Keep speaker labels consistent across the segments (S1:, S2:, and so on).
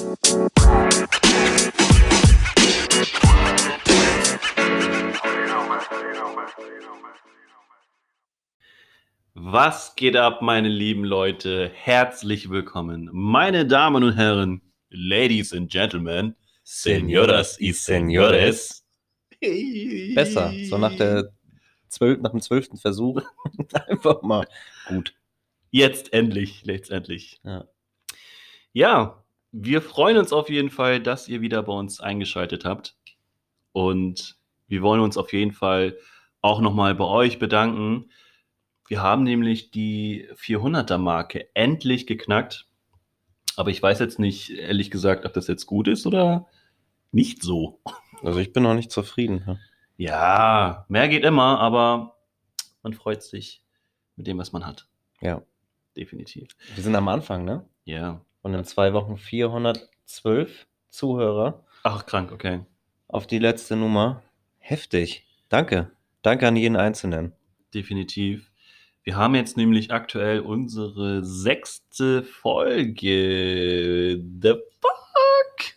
S1: Was geht ab, meine lieben Leute? Herzlich willkommen, meine Damen und Herren, Ladies and Gentlemen, Señoras y Señores.
S2: Besser, so nach, der zwölf, nach dem zwölften Versuch. Einfach mal gut.
S1: Jetzt endlich, letztendlich.
S2: Ja.
S1: Ja, wir freuen uns auf jeden Fall, dass ihr wieder bei uns eingeschaltet habt. Und wir wollen uns auf jeden Fall auch nochmal bei euch bedanken. Wir haben nämlich die 400er-Marke endlich geknackt. Aber ich weiß jetzt nicht, ehrlich gesagt, ob das jetzt gut ist oder nicht so.
S2: Also ich bin noch nicht zufrieden. Ja.
S1: Ja, mehr geht immer, aber man freut sich mit dem, was man hat.
S2: ja.
S1: Definitiv.
S2: Wir sind am Anfang, ne?
S1: Ja.
S2: Und in zwei Wochen 412 Zuhörer
S1: Ach, krank, okay.
S2: auf die letzte Nummer. Heftig. Danke. Danke an jeden Einzelnen.
S1: Definitiv. Wir haben jetzt nämlich aktuell unsere sechste Folge. The fuck?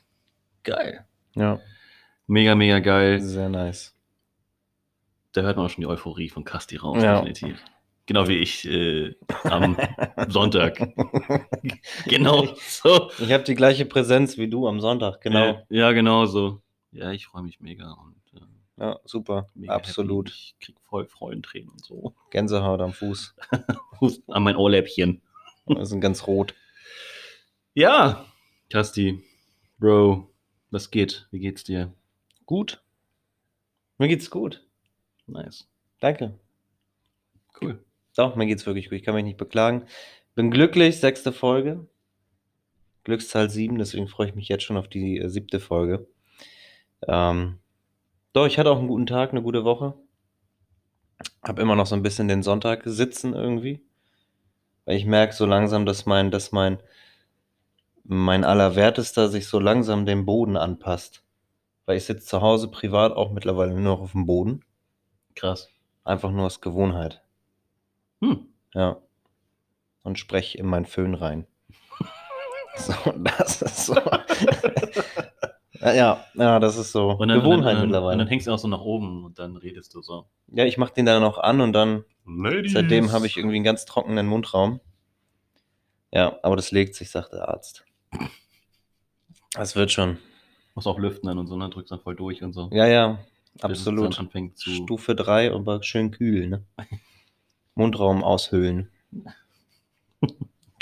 S1: Geil.
S2: Ja,
S1: Mega, mega geil.
S2: sehr nice.
S1: Da hört man auch schon die Euphorie von Kasti raus,
S2: Ja.
S1: definitiv. Genau wie ich äh, am Sonntag. Genau so.
S2: Ich habe die gleiche Präsenz wie du am Sonntag, genau.
S1: Äh, ja, genau so. Ja, ich freue mich mega und äh,
S2: Ja, super. Absolut.
S1: Happy. Ich krieg voll Freudentränen und so.
S2: Gänsehaut am Fuß.
S1: An mein Ohrläppchen.
S2: Wir sind ganz rot.
S1: Ja, Kasti, Bro, was geht? Wie geht's dir?
S2: Gut. Mir geht's gut.
S1: Nice.
S2: Danke.
S1: Cool.
S2: Doch, mir geht's wirklich gut. Ich kann mich nicht beklagen. Bin glücklich, sechste Folge. Glückszahl sieben, deswegen freue ich mich jetzt schon auf die äh, siebte Folge. Ähm, doch, ich hatte auch einen guten Tag, eine gute Woche. Hab immer noch so ein bisschen den Sonntag sitzen irgendwie. Weil ich merke so langsam, dass mein, dass mein, mein Allerwertester sich so langsam dem Boden anpasst. Weil ich sitze zu Hause privat auch mittlerweile nur noch auf dem Boden.
S1: Krass.
S2: Einfach nur aus Gewohnheit.
S1: Hm.
S2: Ja. Und sprech in meinen Föhn rein. So, das ist so. ja, ja, das ist so
S1: Und dann,
S2: Gewohnheit
S1: und dann, Und
S2: mittlerweile.
S1: dann hängst du auch so nach oben und dann redest du so.
S2: ja, ich mach den dann auch an und dann,
S1: Ladies.
S2: seitdem habe ich irgendwie einen ganz trockenen Mundraum. Ja, aber das legt sich, sagt der Arzt. Das wird schon.
S1: Musst auch lüften dann und so, ne? Drückst dann voll durch und so.
S2: Ja, ja,
S1: Dann
S2: absolut. Stufe 3, aber schön kühl, ne? Mundraum aushöhlen.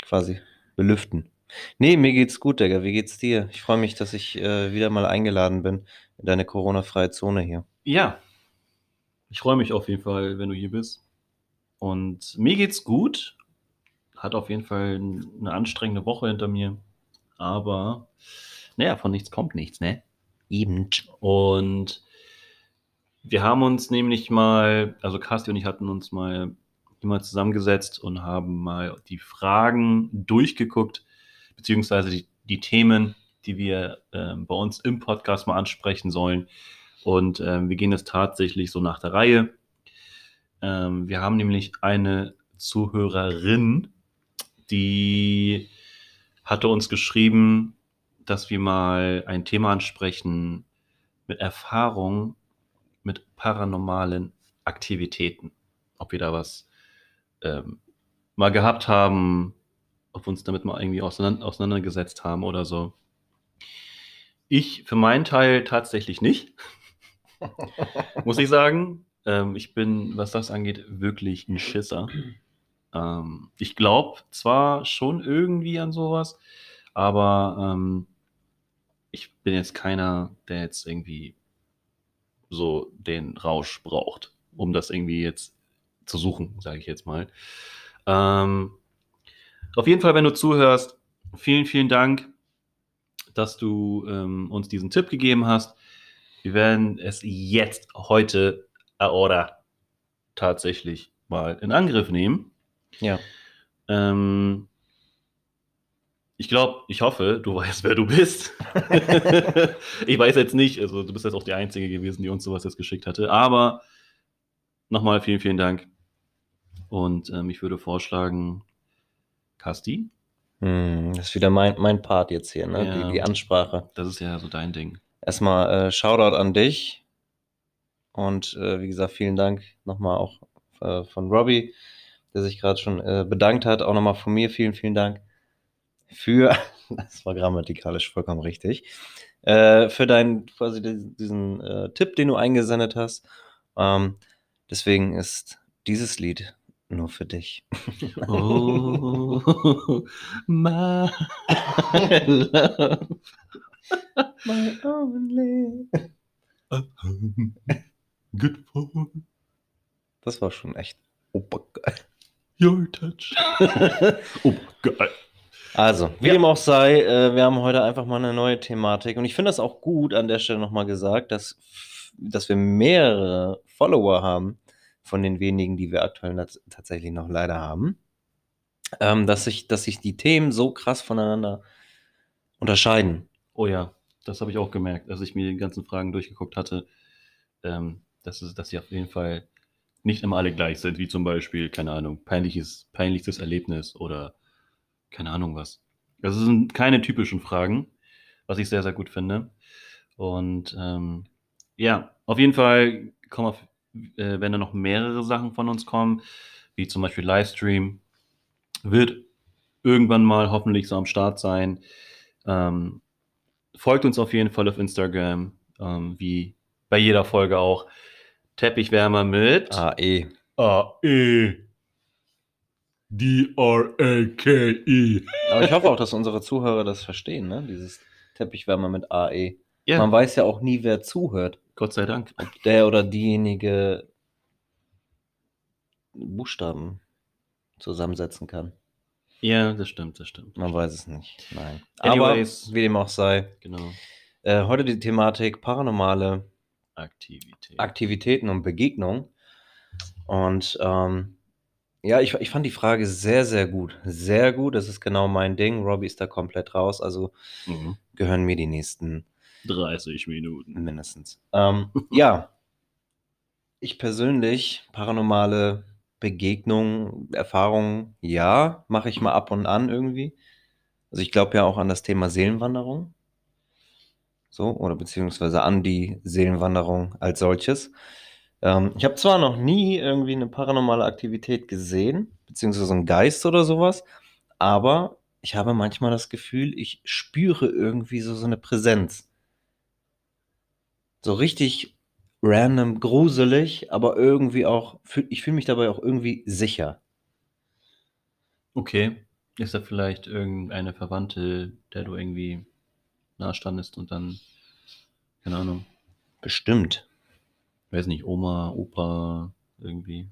S2: Quasi belüften. Nee, mir geht's gut, Digga. Wie geht's dir? Ich freue mich, dass ich äh, wieder mal eingeladen bin in deine Corona-freie Zone hier.
S1: Ja. Ich freue mich auf jeden Fall, wenn du hier bist. Und mir geht's gut. Hat auf jeden Fall eine anstrengende Woche hinter mir. Aber, naja, von nichts kommt nichts, ne?
S2: Eben.
S1: Und wir haben uns nämlich mal, also Kasti und ich hatten uns mal immer zusammengesetzt und haben mal die Fragen durchgeguckt, beziehungsweise die, die Themen, die wir ähm, bei uns im Podcast mal ansprechen sollen. Und ähm, wir gehen es tatsächlich so nach der Reihe. Ähm, wir haben nämlich eine Zuhörerin, die hatte uns geschrieben, dass wir mal ein Thema ansprechen mit Erfahrung mit paranormalen Aktivitäten. Ob wir da was ähm, mal gehabt haben, ob wir uns damit mal irgendwie auseinander, auseinandergesetzt haben oder so. Ich für meinen Teil tatsächlich nicht, muss ich sagen. Ähm, ich bin, was das angeht, wirklich ein Schisser. Ähm, ich glaube zwar schon irgendwie an sowas, aber ähm, ich bin jetzt keiner, der jetzt irgendwie so den Rausch braucht, um das irgendwie jetzt zu suchen, sage ich jetzt mal. Ähm, auf jeden Fall, wenn du zuhörst, vielen, vielen Dank, dass du ähm, uns diesen Tipp gegeben hast. Wir werden es jetzt, heute, oder tatsächlich mal in Angriff nehmen.
S2: Ja.
S1: Ähm, ich glaube, ich hoffe, du weißt, wer du bist. ich weiß jetzt nicht, also du bist jetzt auch die Einzige gewesen, die uns sowas jetzt geschickt hatte. Aber nochmal vielen, vielen Dank. Und ähm, ich würde vorschlagen, Kasti,
S2: Hm, das ist wieder mein, mein Part jetzt hier, ne?
S1: Ja.
S2: Die, die Ansprache.
S1: Das ist ja so dein Ding.
S2: Erstmal äh, Shoutout an dich. Und äh, wie gesagt, vielen Dank nochmal auch äh, von Robbie, der sich gerade schon äh, bedankt hat. Auch nochmal von mir vielen, vielen Dank für, das war grammatikalisch vollkommen richtig, äh, für deinen, quasi diesen, äh, Tipp, den du eingesendet hast. Ähm, deswegen ist dieses Lied nur für dich.
S1: Oh, my love.
S2: My only.
S1: Good for
S2: Das war schon echt obergeil.
S1: your touch. oh, geil.
S2: Also, wie
S1: Ja.
S2: dem auch sei, äh, wir haben heute einfach mal eine neue Thematik. Und ich finde das auch gut an der Stelle nochmal gesagt, dass, dass wir mehrere Follower haben von den wenigen, die wir aktuell tatsächlich noch leider haben. Ähm, dass, sich, dass sich die Themen so krass voneinander unterscheiden.
S1: Oh ja, das habe ich auch gemerkt, als ich mir die ganzen Fragen durchgeguckt hatte, ähm, dass, es, dass sie auf jeden Fall nicht immer alle gleich sind, wie zum Beispiel, keine Ahnung, peinliches, peinlichstes Erlebnis oder keine Ahnung was. Das sind keine typischen Fragen, was ich sehr, sehr gut finde. Und ähm, ja, auf jeden Fall kommen auf, äh, wenn da noch mehrere Sachen von uns kommen, wie zum Beispiel Livestream, wird irgendwann mal hoffentlich so am Start sein. Ähm, folgt uns auf jeden Fall auf Instagram, ähm, wie bei jeder Folge auch. Teppichwärmer mit
S2: AE.
S1: A-E. D-R-A-K-E.
S2: Aber ich hoffe auch, dass unsere Zuhörer das verstehen, ne? Dieses Teppichwärmer mit AE.
S1: Ja,
S2: Man weiß ja auch nie, wer zuhört.
S1: Gott sei Dank.
S2: Ob der oder diejenige Buchstaben zusammensetzen kann.
S1: Ja, das stimmt, das stimmt.
S2: Man weiß es nicht. Nein.
S1: Anyways.
S2: Aber wie dem auch sei,
S1: Genau.
S2: äh, heute die Thematik paranormale
S1: Aktivität.
S2: Aktivitäten und Begegnungen. Und ähm, ja, ich, ich fand die Frage sehr, sehr gut. Sehr gut. Das ist genau mein Ding. Robbie ist da komplett raus. Also
S1: mhm.
S2: gehören mir die nächsten
S1: 30 Minuten.
S2: mindestens. Ähm, ja, ich persönlich, paranormale Begegnungen, Erfahrungen, ja, mache ich mal ab und an irgendwie. Also ich glaube ja auch an das Thema Seelenwanderung. So, oder beziehungsweise an die Seelenwanderung als solches. Ähm, ich habe zwar noch nie irgendwie eine paranormale Aktivität gesehen, beziehungsweise einen Geist oder sowas, aber ich habe manchmal das Gefühl, ich spüre irgendwie so, so eine Präsenz. So richtig random, gruselig, aber irgendwie auch, ich fühle mich dabei auch irgendwie sicher.
S1: Okay. Ist da vielleicht irgendeine Verwandte, der du irgendwie nahestandest und dann, keine Ahnung,
S2: Bestimmt.
S1: weiß nicht, Oma, Opa, irgendwie.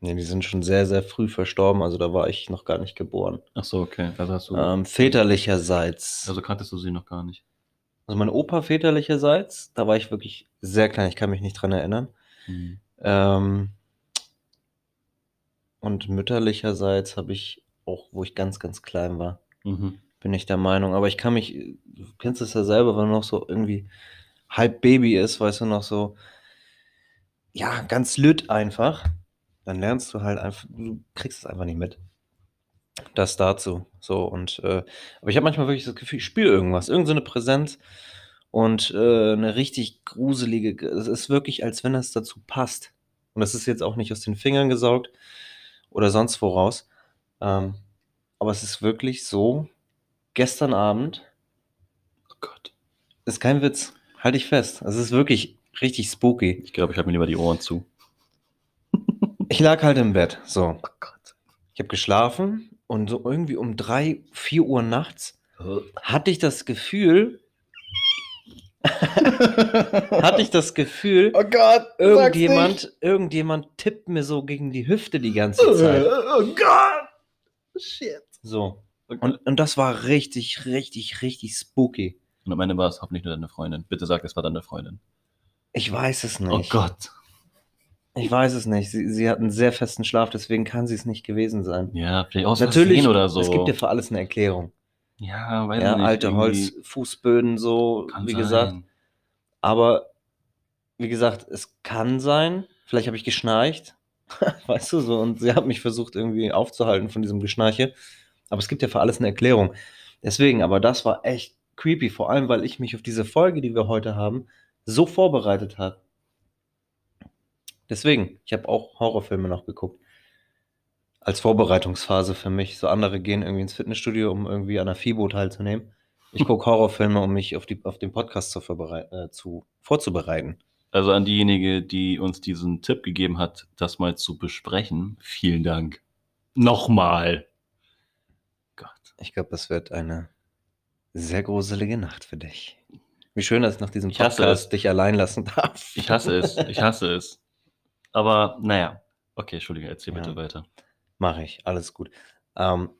S2: Nee, die sind schon sehr, sehr früh verstorben, also da war ich noch gar nicht geboren.
S1: Ach so, okay. Also hast du,
S2: Ähm, väterlicherseits.
S1: also kanntest du sie noch gar nicht.
S2: Also mein Opa väterlicherseits, da war ich wirklich sehr klein, ich kann mich nicht dran erinnern.
S1: Mhm.
S2: Ähm, und mütterlicherseits habe ich auch, wo ich ganz, ganz klein war,
S1: Mhm.
S2: bin ich der Meinung. Aber ich kann mich, du kennst es ja selber, wenn man noch so irgendwie halb Baby ist, weißt du, noch so, ja, ganz lütt einfach, dann lernst du halt einfach, du kriegst es einfach nicht mit. Das dazu. So, und, äh, aber ich habe manchmal wirklich das Gefühl, ich spüre irgendwas, irgend so eine Präsenz und äh, eine richtig gruselige, es ist wirklich, als wenn es dazu passt. Und das ist jetzt auch nicht aus den Fingern gesaugt oder sonst woraus. Ähm, aber es ist wirklich so, gestern Abend,
S1: Oh Gott.
S2: ist kein Witz, halte ich fest. Es ist wirklich richtig spooky.
S1: Ich glaube, ich habe mir lieber die Ohren zu.
S2: Ich lag halt im Bett, so.
S1: Oh Gott.
S2: Ich habe geschlafen und so irgendwie um drei, vier Uhr nachts hatte ich das Gefühl, hatte ich das Gefühl,
S1: Oh Gott.
S2: irgendjemand, irgendjemand tippt mir so gegen die Hüfte die ganze Zeit.
S1: Oh Gott. Shit.
S2: So.
S1: Oh Gott.
S2: Und, und das war richtig, richtig, richtig spooky.
S1: Und am Ende war es hoffentlich nur deine Freundin. Bitte sag, es war deine Freundin.
S2: Ich weiß es nicht.
S1: Oh Gott.
S2: Ich weiß es nicht. Sie, sie hat einen sehr festen Schlaf, deswegen kann sie es nicht gewesen sein.
S1: Ja, vielleicht aus
S2: Natürlich,
S1: oder so.
S2: es gibt ja für alles eine Erklärung.
S1: ja, weiß
S2: Ja,
S1: nicht,
S2: alte Holzfußböden, so, wie
S1: sein.
S2: gesagt. Aber, wie gesagt, es kann sein. Vielleicht habe ich geschnarcht. weißt du so. Und sie hat mich versucht, irgendwie aufzuhalten von diesem Geschnarche. Aber es gibt ja für alles eine Erklärung. Deswegen, aber das war echt creepy, vor allem, weil ich mich auf diese Folge, die wir heute haben, so vorbereitet habe. Deswegen, ich habe auch Horrorfilme noch geguckt. Als Vorbereitungsphase für mich. So andere gehen irgendwie ins Fitnessstudio, um irgendwie an der FIBO teilzunehmen. Ich gucke Horrorfilme, um mich auf, die, auf den Podcast zu, äh, zu vorzubereiten.
S1: Also an diejenige, die uns diesen Tipp gegeben hat, das mal zu besprechen. Vielen Dank. Nochmal.
S2: Gott. Ich glaube, das wird eine sehr gruselige Nacht für dich. Wie schön, dass ich nach diesem Podcast dich allein lassen darf.
S1: Ich hasse es. Ich hasse es. Aber naja. Okay, Entschuldige, erzähl
S2: Ja.
S1: bitte weiter.
S2: Mache ich, alles gut. Ähm,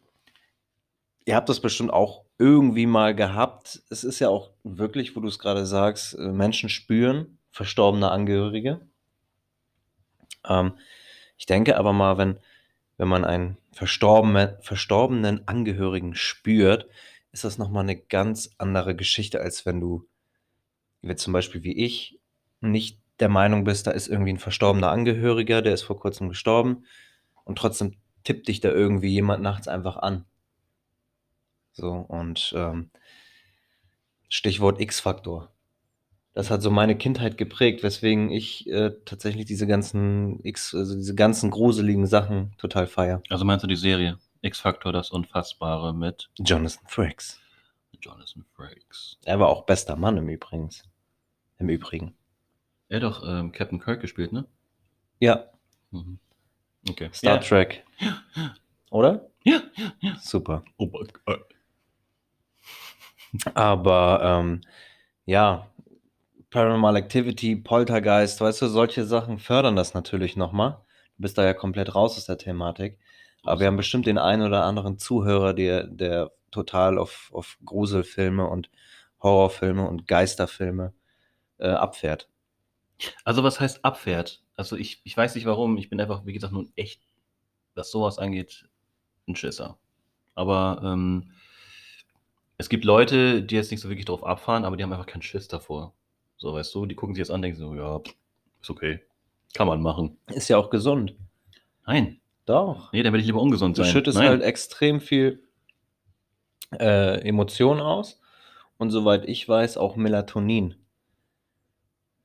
S2: ihr habt das bestimmt auch irgendwie mal gehabt. Es ist ja auch wirklich, wo du es gerade sagst, äh, Menschen spüren, verstorbene Angehörige. Ähm, ich denke aber mal, wenn, wenn man einen verstorbenen, verstorbenen Angehörigen spürt, ist das nochmal eine ganz andere Geschichte, als wenn du, wie zum Beispiel wie ich, nicht der Meinung bist, da ist irgendwie ein verstorbener Angehöriger, der ist vor kurzem gestorben und trotzdem tippt dich da irgendwie jemand nachts einfach an. So, und ähm, Stichwort X-Faktor. Das hat so meine Kindheit geprägt, weswegen ich äh, tatsächlich diese ganzen X, also diese ganzen gruseligen Sachen total feier.
S1: Also meinst du die Serie X-Factor, das Unfassbare mit
S2: Jonathan Frakes.
S1: Jonathan Frakes?
S2: Er war auch bester Mann im Übrigen. Im Übrigen.
S1: Er hat doch ähm, Captain Kirk gespielt, ne?
S2: Ja,
S1: Mhm. Okay.
S2: Star
S1: ja.
S2: Trek. Oder?
S1: Ja, ja, ja.
S2: Super.
S1: Oh mein Gott.
S2: Aber ähm, ja, Paranormal Activity, Poltergeist, weißt du, solche Sachen fördern das natürlich nochmal. Du bist da ja komplett raus aus der Thematik. Aber wir haben bestimmt den einen oder anderen Zuhörer, der, der total auf, auf Gruselfilme und Horrorfilme und Geisterfilme äh, abfährt.
S1: Also was heißt abfährt? Also ich, ich weiß nicht warum. Ich bin einfach, wie gesagt, nun echt, was sowas angeht, ein Schisser. Aber ähm, es gibt Leute, die jetzt nicht so wirklich drauf abfahren, aber die haben einfach keinen Schiss davor. So, weißt du, die gucken sich jetzt an, denken so, ja, ist okay. Kann man machen.
S2: Ist ja auch gesund.
S1: Nein.
S2: Doch.
S1: Nee, dann will ich lieber ungesund
S2: Du
S1: sein.
S2: schüttest
S1: Nein.
S2: halt extrem viel äh, Emotionen aus und soweit ich weiß auch Melatonin.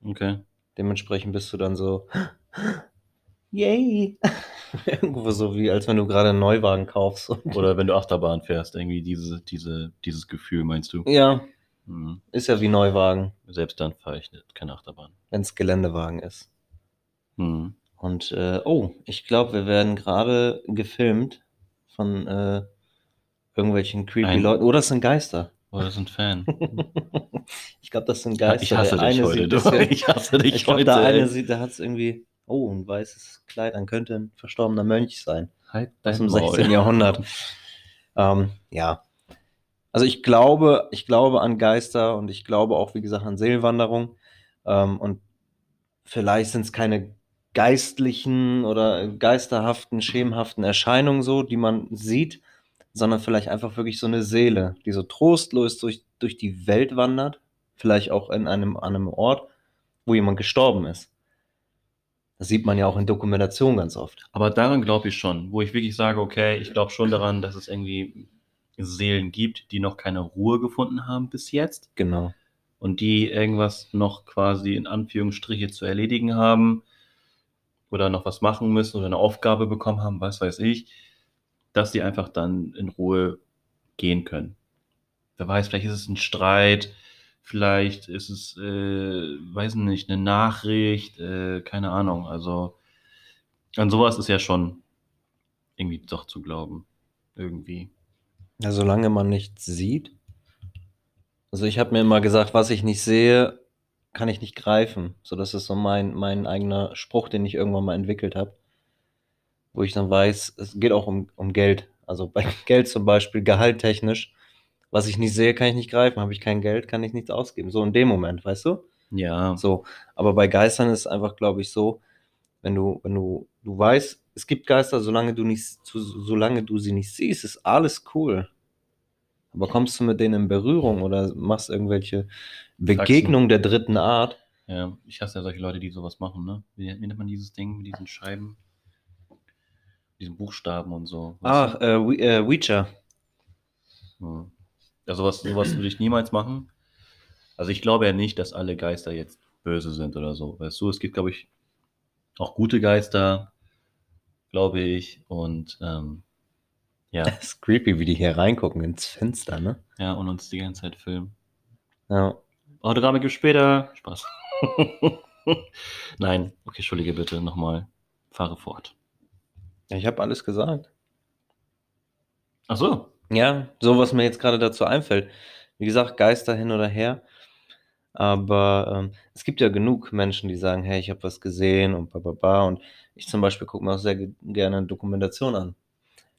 S1: Okay.
S2: Dementsprechend bist du dann so, yay. Irgendwo so wie, als wenn du gerade einen Neuwagen kaufst.
S1: Oder wenn du Achterbahn fährst, irgendwie diese, diese, dieses Gefühl, meinst du?
S2: ja,
S1: Mhm.
S2: ist ja wie Neuwagen,
S1: Selbst dann fahre ich nicht, keine Achterbahn.
S2: wenn es Geländewagen ist.
S1: Mhm.
S2: Und, äh, oh, ich glaube, wir werden gerade gefilmt von äh, irgendwelchen creepy
S1: Ein-
S2: Leuten. Oder es sind Geister.
S1: Oh, das ist ein Fan.
S2: ich glaube, das sind Geister.
S1: ich hasse
S2: Der
S1: dich heute. Du. Ich hasse dich
S2: Ich glaube,
S1: heute.
S2: der eine
S1: ey.
S2: sieht, der hat es irgendwie, oh, ein weißes Kleid, dann könnte ein verstorbener Mönch sein.
S1: Halt
S2: Aus dem
S1: Maul.
S2: 16. Jahrhundert. ähm, ja. Also ich glaube, ich glaube an Geister und ich glaube auch, wie gesagt, an Seelenwanderung. Ähm, und vielleicht sind es keine geistlichen oder geisterhaften, schemenhaften Erscheinungen so, die man sieht, sondern vielleicht einfach wirklich so eine Seele, die so trostlos durch, durch die Welt wandert, vielleicht auch in einem, an einem Ort, wo jemand gestorben ist. Das sieht man ja auch in Dokumentationen ganz oft.
S1: Aber daran glaube ich schon, wo ich wirklich sage, okay, ich glaube schon daran, dass es irgendwie Seelen gibt, die noch keine Ruhe gefunden haben bis jetzt
S2: Genau.
S1: und die irgendwas noch quasi in Anführungsstriche zu erledigen haben oder noch was machen müssen oder eine Aufgabe bekommen haben, was weiß ich, dass die einfach dann in Ruhe gehen können. Wer weiß, vielleicht ist es ein Streit, vielleicht ist es, äh, weiß nicht, eine Nachricht, äh, keine Ahnung. Also an sowas ist ja schon irgendwie doch zu glauben. Irgendwie.
S2: Ja, solange man nichts sieht. Also ich habe mir immer gesagt, was ich nicht sehe, kann ich nicht greifen. So, das ist so mein, mein eigener Spruch, den ich irgendwann mal entwickelt habe. Wo ich dann weiß, es geht auch um, um Geld. Also bei Geld zum Beispiel, gehalttechnisch. Was ich nicht sehe, kann ich nicht greifen. Habe ich kein Geld, kann ich nichts ausgeben. So in dem Moment, weißt du?
S1: Ja.
S2: So, aber bei Geistern ist es einfach, glaube ich, so, wenn du, wenn du, du weißt, es gibt Geister, solange du nicht, so- solange du sie nicht siehst, ist alles cool. Aber kommst du mit denen in Berührung oder machst irgendwelche Begegnungen der dritten Art?
S1: Ja, ich hasse ja solche Leute, die sowas machen, ne? Wie, wie nennt man dieses Ding mit diesen Scheiben? Diesen Buchstaben und so.
S2: Ach, äh, We- äh, Ouija.
S1: Hm. Also was, sowas würde ich niemals machen. Also ich glaube ja nicht, dass alle Geister jetzt böse sind oder so. Weißt du, es gibt, glaube ich, auch gute Geister, glaube ich. Und ähm, ja.
S2: Das ist creepy, wie die hier reingucken ins Fenster, ne?
S1: Ja, und uns die ganze Zeit filmen.
S2: Ja.
S1: Autogramme gibt später. Spaß. Nein, okay, entschuldige bitte nochmal. Fahre fort.
S2: Ich habe alles gesagt.
S1: Ach so.
S2: Ja, so was mir jetzt gerade dazu einfällt. Wie gesagt, Geister hin oder her. Aber ähm, es gibt ja genug Menschen, die sagen, hey, ich habe was gesehen und bla bla bla. Und ich zum Beispiel gucke mir auch sehr ge gerne Dokumentation an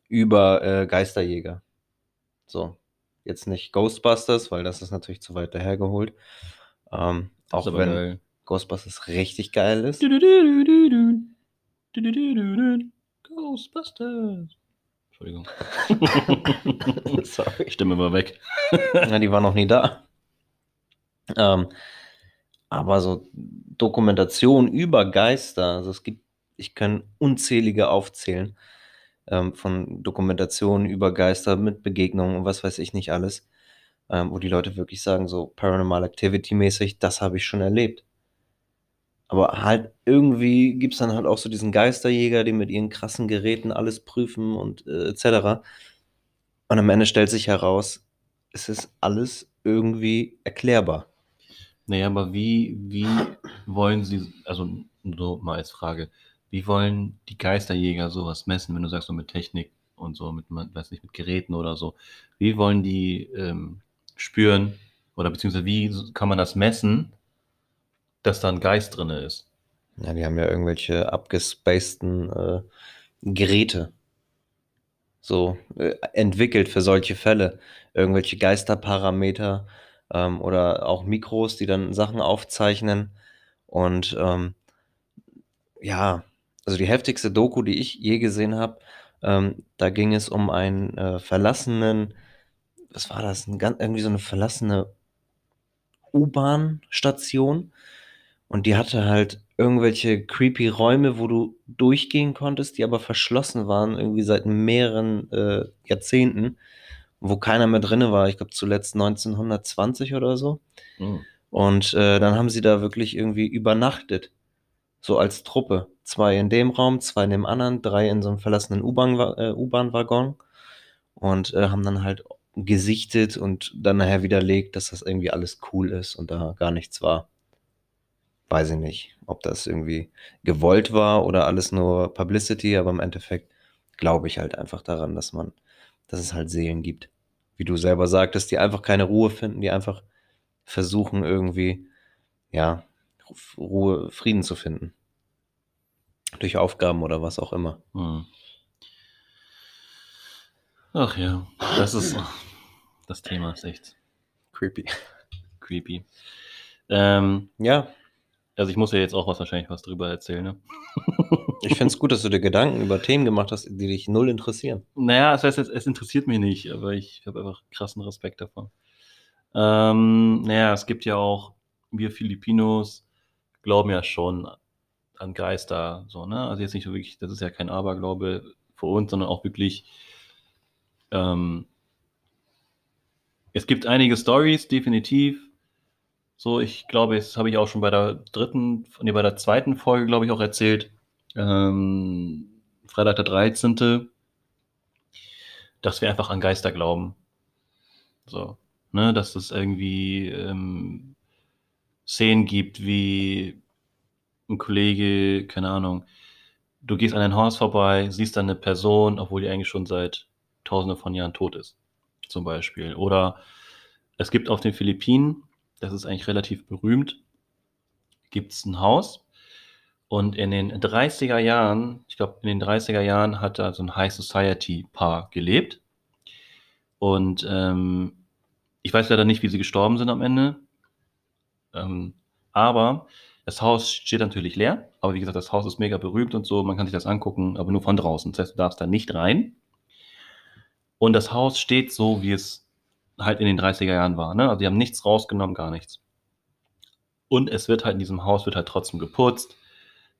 S2: über äh, Geisterjäger. So, jetzt nicht Ghostbusters, weil das ist natürlich zu weit dahergeholt. Ähm, auch wenn
S1: geil.
S2: Ghostbusters richtig geil ist.
S1: Ghostbusters. Entschuldigung.
S2: Sorry.
S1: Stimme war weg.
S2: Ja, die war noch nie da. Ähm, aber so Dokumentation über Geister, also es gibt, ich kann unzählige aufzählen ähm, von Dokumentationen über Geister mit Begegnungen und was weiß ich nicht alles, ähm, wo die Leute wirklich sagen, so Paranormal Activity mäßig, das habe ich schon erlebt. Aber halt irgendwie gibt es dann halt auch so diesen Geisterjäger, die mit ihren krassen Geräten alles prüfen und äh, etc. Und am Ende stellt sich heraus, es ist alles irgendwie erklärbar.
S1: Naja, aber wie, wie wollen sie, also so mal als Frage, wie wollen die Geisterjäger sowas messen, wenn du sagst, so mit Technik und so, mit, weiß nicht, mit Geräten oder so? Wie wollen die ähm, spüren oder beziehungsweise wie kann man das messen, dass da ein Geist drin ist?
S2: Ja, die haben ja irgendwelche abgespaceden äh, Geräte so äh, entwickelt für solche Fälle. Irgendwelche Geisterparameter ähm, oder auch Mikros, die dann Sachen aufzeichnen. Und ähm, ja, also die heftigste Doku, die ich je gesehen habe, ähm, da ging es um einen äh, verlassenen, was war das? Ein, irgendwie so eine verlassene U-Bahn-Station. Und die hatte halt irgendwelche creepy Räume, wo du durchgehen konntest, die aber verschlossen waren, irgendwie seit mehreren äh, Jahrzehnten, wo keiner mehr drinne war. Ich glaube zuletzt 1920 oder so.
S1: Hm.
S2: Und äh, dann haben sie da wirklich irgendwie übernachtet. So als Truppe. Zwei in dem Raum, zwei in dem anderen, drei in so einem verlassenen äh, U-Bahn-Waggon. Und äh, haben dann halt gesichtet und dann nachher widerlegt, dass das irgendwie alles cool ist und da gar nichts war. Weiß ich nicht, ob das irgendwie gewollt war oder alles nur Publicity, aber im Endeffekt glaube ich halt einfach daran, dass man, dass es halt Seelen gibt. Wie du selber sagtest, die einfach keine Ruhe finden, die einfach versuchen irgendwie, ja, Ruhe, Frieden zu finden. Durch Aufgaben oder was auch immer.
S1: Hm. Ach ja, das ist, das Thema ist echt
S2: Creepy.
S1: creepy. Ähm,
S2: Ja,
S1: also ich muss ja jetzt auch was wahrscheinlich was drüber erzählen, ne?
S2: ich finde es gut, dass du dir Gedanken über Themen gemacht hast, die dich null interessieren.
S1: Naja, das heißt, es, es interessiert mich nicht, aber ich habe einfach krassen Respekt davon. Ähm, naja, es gibt ja auch, wir Filipinos glauben ja schon an Geister, so, ne? Also jetzt nicht so wirklich, das ist ja kein Aberglaube für uns, sondern auch wirklich, ähm, es gibt einige Stories, definitiv. So, ich glaube, das habe ich auch schon bei der dritten, nee, bei der zweiten Folge, glaube ich, auch erzählt. Ähm, Freitag der 13 dass wir einfach an Geister glauben. So, ne, dass es irgendwie ähm, Szenen gibt, wie ein Kollege, keine Ahnung, du gehst an ein Haus vorbei, siehst dann eine Person, obwohl die eigentlich schon seit tausende von Jahren tot ist, zum Beispiel. Oder es gibt auf den Philippinen, das ist eigentlich relativ berühmt, gibt es ein Haus, und in den 30er Jahren, ich glaube, in den 30er Jahren hat da so ein High Society Paar gelebt. Und ähm, ich weiß leider nicht, wie sie gestorben sind am Ende. Ähm, aber das Haus steht natürlich leer. Aber wie gesagt, das Haus ist mega berühmt und so. Man kann sich das angucken, aber nur von draußen. Das heißt, du darfst da nicht rein. Und das Haus steht so, wie es halt in den 30er Jahren war. Ne? Also die haben nichts rausgenommen, gar nichts. Und es wird halt in diesem Haus wird halt trotzdem geputzt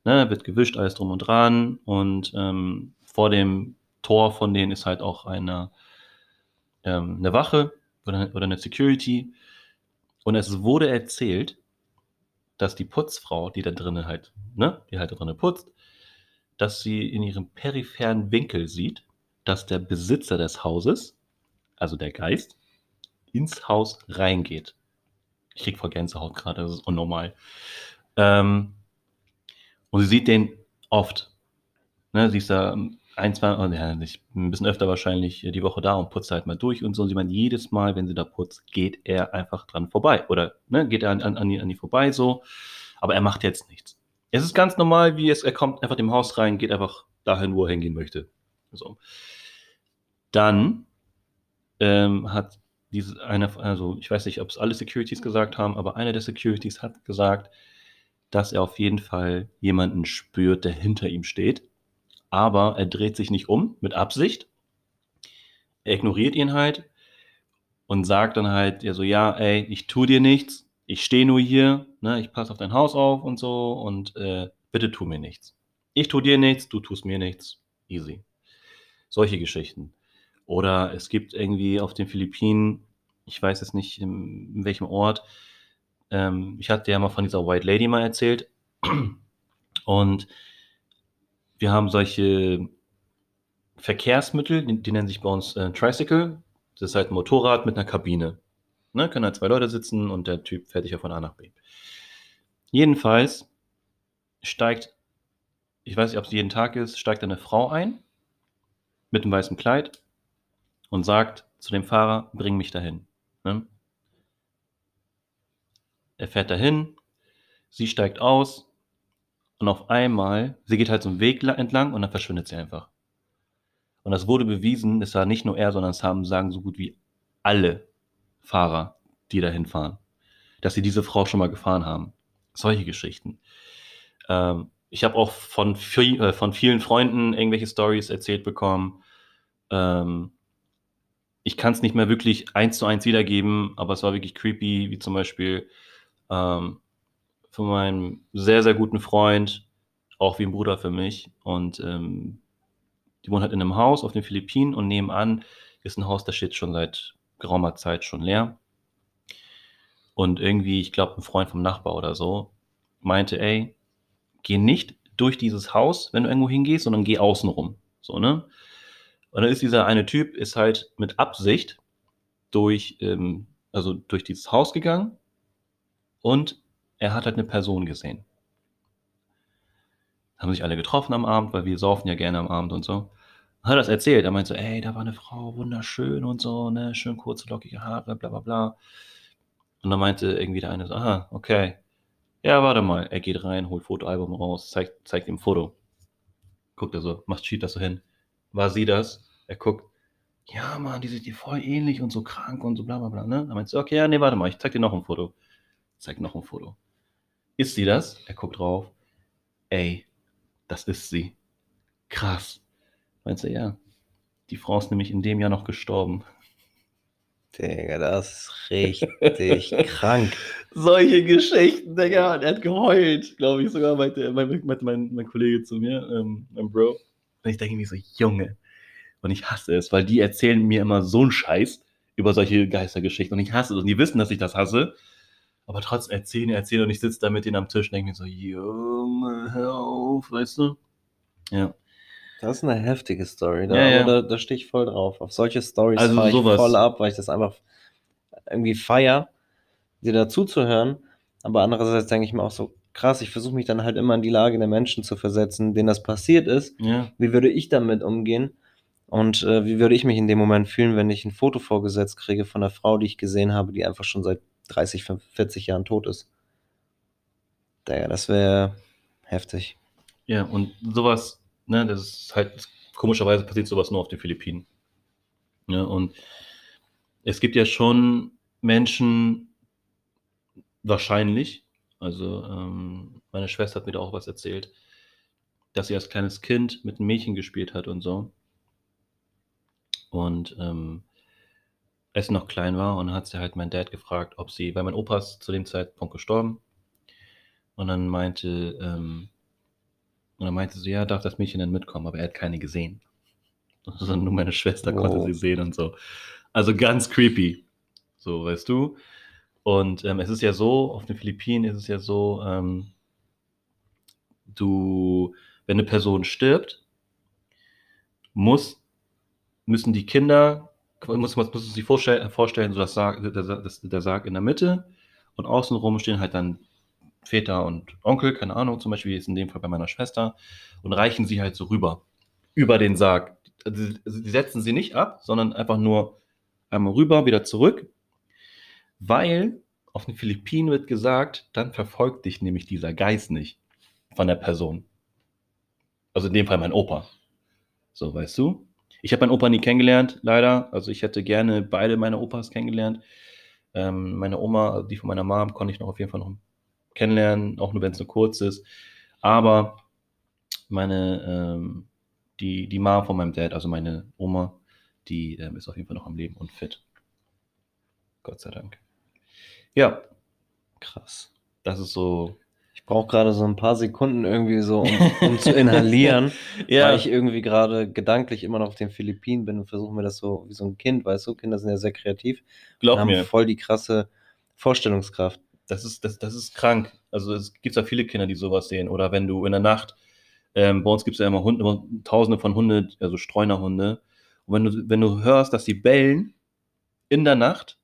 S1: ne, wird gewischt, alles drum und dran. Und ähm, vor dem Tor von denen ist halt auch eine, ähm, eine Wache oder, oder eine Security und es wurde erzählt, dass die Putzfrau, die da drinnen halt, ne, die halt drinnen putzt, dass sie in ihrem peripheren Winkel sieht, dass der Besitzer des Hauses, also der Geist, ins Haus reingeht. Ich krieg vor Gänsehaut gerade, das ist unnormal. Ähm, und sie sieht den oft. Ne, sie ist da ein, zwei, oh, ja, ein bisschen öfter wahrscheinlich die Woche da und putzt halt mal durch und so. Und sie meint, jedes Mal, wenn sie da putzt, geht er einfach dran vorbei. Oder ne, geht er an, an, an, die, an die vorbei so. Aber er macht jetzt nichts. Es ist ganz normal, wie es, er kommt einfach dem Haus rein, geht einfach dahin, wo er hingehen möchte. So. Dann ähm, hat diese eine, also ich weiß nicht, ob es alle Securities gesagt haben, aber einer der Securities hat gesagt, dass er auf jeden Fall jemanden spürt, der hinter ihm steht. Aber er dreht sich nicht um mit Absicht. Er ignoriert ihn halt und sagt dann halt, ja so, ja, ey, ich tu dir nichts, ich stehe nur hier, ne, ich passe auf dein Haus auf und so und äh, bitte tu mir nichts. Ich tu dir nichts, du tust mir nichts. Easy. Solche Geschichten. Oder es gibt irgendwie auf den Philippinen, ich weiß jetzt nicht in, in welchem Ort, ähm, ich hatte ja mal von dieser White Lady mal erzählt. Und wir haben solche Verkehrsmittel, die, die nennen sich bei uns äh, Tricycle. Das ist halt ein Motorrad mit einer Kabine. Ne, können halt zwei Leute sitzen und der Typ fährt dich ja von A nach B. Jedenfalls steigt, ich weiß nicht, ob es jeden Tag ist, steigt eine Frau ein mit einem weißen Kleid und sagt zu dem Fahrer, bring mich dahin. Ne? Er fährt dahin, sie steigt aus und auf einmal, sie geht halt so einen Weg entlang und dann verschwindet sie einfach. Und das wurde bewiesen, es war nicht nur er, sondern es haben, sagen so gut wie alle Fahrer, die dahin fahren, dass sie diese Frau schon mal gefahren haben. Solche Geschichten. Ähm, ich habe auch von, viel, äh, von vielen Freunden irgendwelche Stories erzählt bekommen, ähm, ich kann es nicht mehr wirklich eins zu eins wiedergeben, aber es war wirklich creepy, wie zum Beispiel ähm, von meinem sehr, sehr guten Freund, auch wie ein Bruder für mich. Und ähm, die wohnen halt in einem Haus auf den Philippinen und nebenan ist ein Haus, das steht schon seit geraumer Zeit schon leer. Und irgendwie, ich glaube, ein Freund vom Nachbar oder so meinte, ey, geh nicht durch dieses Haus, wenn du irgendwo hingehst, sondern geh außen rum. So, ne? Und dann ist dieser eine Typ, ist halt mit Absicht durch, ähm, also durch dieses Haus gegangen und er hat halt eine Person gesehen. Haben sich alle getroffen am Abend, weil wir saufen ja gerne am Abend und so. Hat das erzählt. Er meinte so, ey, da war eine Frau, wunderschön und so, ne, schön kurze, lockige Haare, bla bla bla. Und dann meinte irgendwie der eine so, aha, okay. Ja, warte mal. Er geht rein, holt Fotoalbum raus, zeigt, zeigt ihm Foto. Guckt er so, macht Cheat das so hin war sie das. Er guckt, ja, Mann, die sieht dir voll ähnlich und so krank und so bla bla bla. Ne? Dann meint sie, okay, ja, nee, warte mal, ich zeig dir noch ein Foto. Zeig noch ein Foto. Ist sie das? Er guckt drauf. Ey, das ist sie. Krass. Meint sie, ja. Die Frau ist nämlich in dem Jahr noch gestorben.
S2: Digga, das ist richtig krank.
S1: Solche Geschichten, Digga. Er hat geheult, glaube ich sogar, meinte, mein, mein, mein, Kollege zu mir, ähm, mein Bro. Und ich denke mir so, Junge. Und ich hasse es, weil die erzählen mir immer so einen Scheiß über solche Geistergeschichten. Und ich hasse es. Und die wissen, dass ich das hasse. Aber trotzdem erzählen, erzählen. Und ich sitze da mit denen am Tisch und denke mir so, Junge, hör auf, weißt du? Ja.
S2: Das ist eine heftige Story. Da,
S1: ja, ja.
S2: da, da stehe ich voll drauf. Auf solche Stories
S1: also
S2: fahre ich voll ab, weil ich das einfach irgendwie feier, dir dazu zu hören. Aber andererseits denke ich mir auch so, krass, ich versuche mich dann halt immer in die Lage der Menschen zu versetzen, denen das passiert ist.
S1: Ja.
S2: Wie würde ich damit umgehen? Und äh, wie würde ich mich in dem Moment fühlen, wenn ich ein Foto vorgesetzt kriege von einer Frau, die ich gesehen habe, die einfach schon seit 30, 40 Jahren tot ist? Daher, das wäre heftig.
S1: Ja, und sowas, ne, das ist halt, komischerweise passiert sowas nur auf den Philippinen. Ja, und es gibt ja schon Menschen, wahrscheinlich, also ähm, meine Schwester hat mir da auch was erzählt, dass sie als kleines Kind mit einem Mädchen gespielt hat und so. Und ähm, als noch klein war, und hat sie halt mein Dad gefragt, ob sie, weil mein Opa ist zu dem Zeitpunkt gestorben. Und dann meinte, ähm, und dann meinte sie, ja, darf das Mädchen denn mitkommen, aber er hat keine gesehen. Also nur meine Schwester konnte
S2: Wow.
S1: sie sehen und so. Also ganz creepy. So, weißt du? Und ähm, es ist ja so, auf den Philippinen ist es ja so, ähm, du, wenn eine Person stirbt, muss, müssen die Kinder, muss, muss, muss sich vorstellen, vorstellen so das Sarg, der, das, der Sarg in der Mitte und außenrum stehen halt dann Väter und Onkel, keine Ahnung, zum Beispiel jetzt in dem Fall bei meiner Schwester, und reichen sie halt so rüber, über den Sarg. Also, sie setzen sie nicht ab, sondern einfach nur einmal rüber, wieder zurück, weil auf den Philippinen wird gesagt, dann verfolgt dich nämlich dieser Geist nicht von der Person. Also in dem Fall mein Opa. So, weißt du? Ich habe meinen Opa nie kennengelernt, leider. Also ich hätte gerne beide meine Opas kennengelernt. Ähm, meine Oma, die von meiner Mom, konnte ich noch auf jeden Fall noch kennenlernen, auch nur wenn es nur kurz ist. Aber meine, ähm, die, die Mom von meinem Dad, also meine Oma, die ähm, ist auf jeden Fall noch am Leben und fit. Gott sei Dank. Ja, krass. Das ist so.
S2: Ich brauche gerade so ein paar Sekunden irgendwie so, um, um zu inhalieren, ja. weil ich irgendwie gerade gedanklich immer noch auf den Philippinen bin und versuche mir das so wie so ein Kind, weißt du, Kinder sind ja sehr kreativ.
S1: Glaub haben mir.
S2: voll die krasse Vorstellungskraft.
S1: Das ist, das, das ist krank. Also es gibt ja viele Kinder, die sowas sehen. Oder wenn du in der Nacht, ähm, bei uns gibt es ja immer Hunde, tausende von Hunde, also Streunerhunde. Und wenn du, wenn du hörst, dass sie bellen in der Nacht,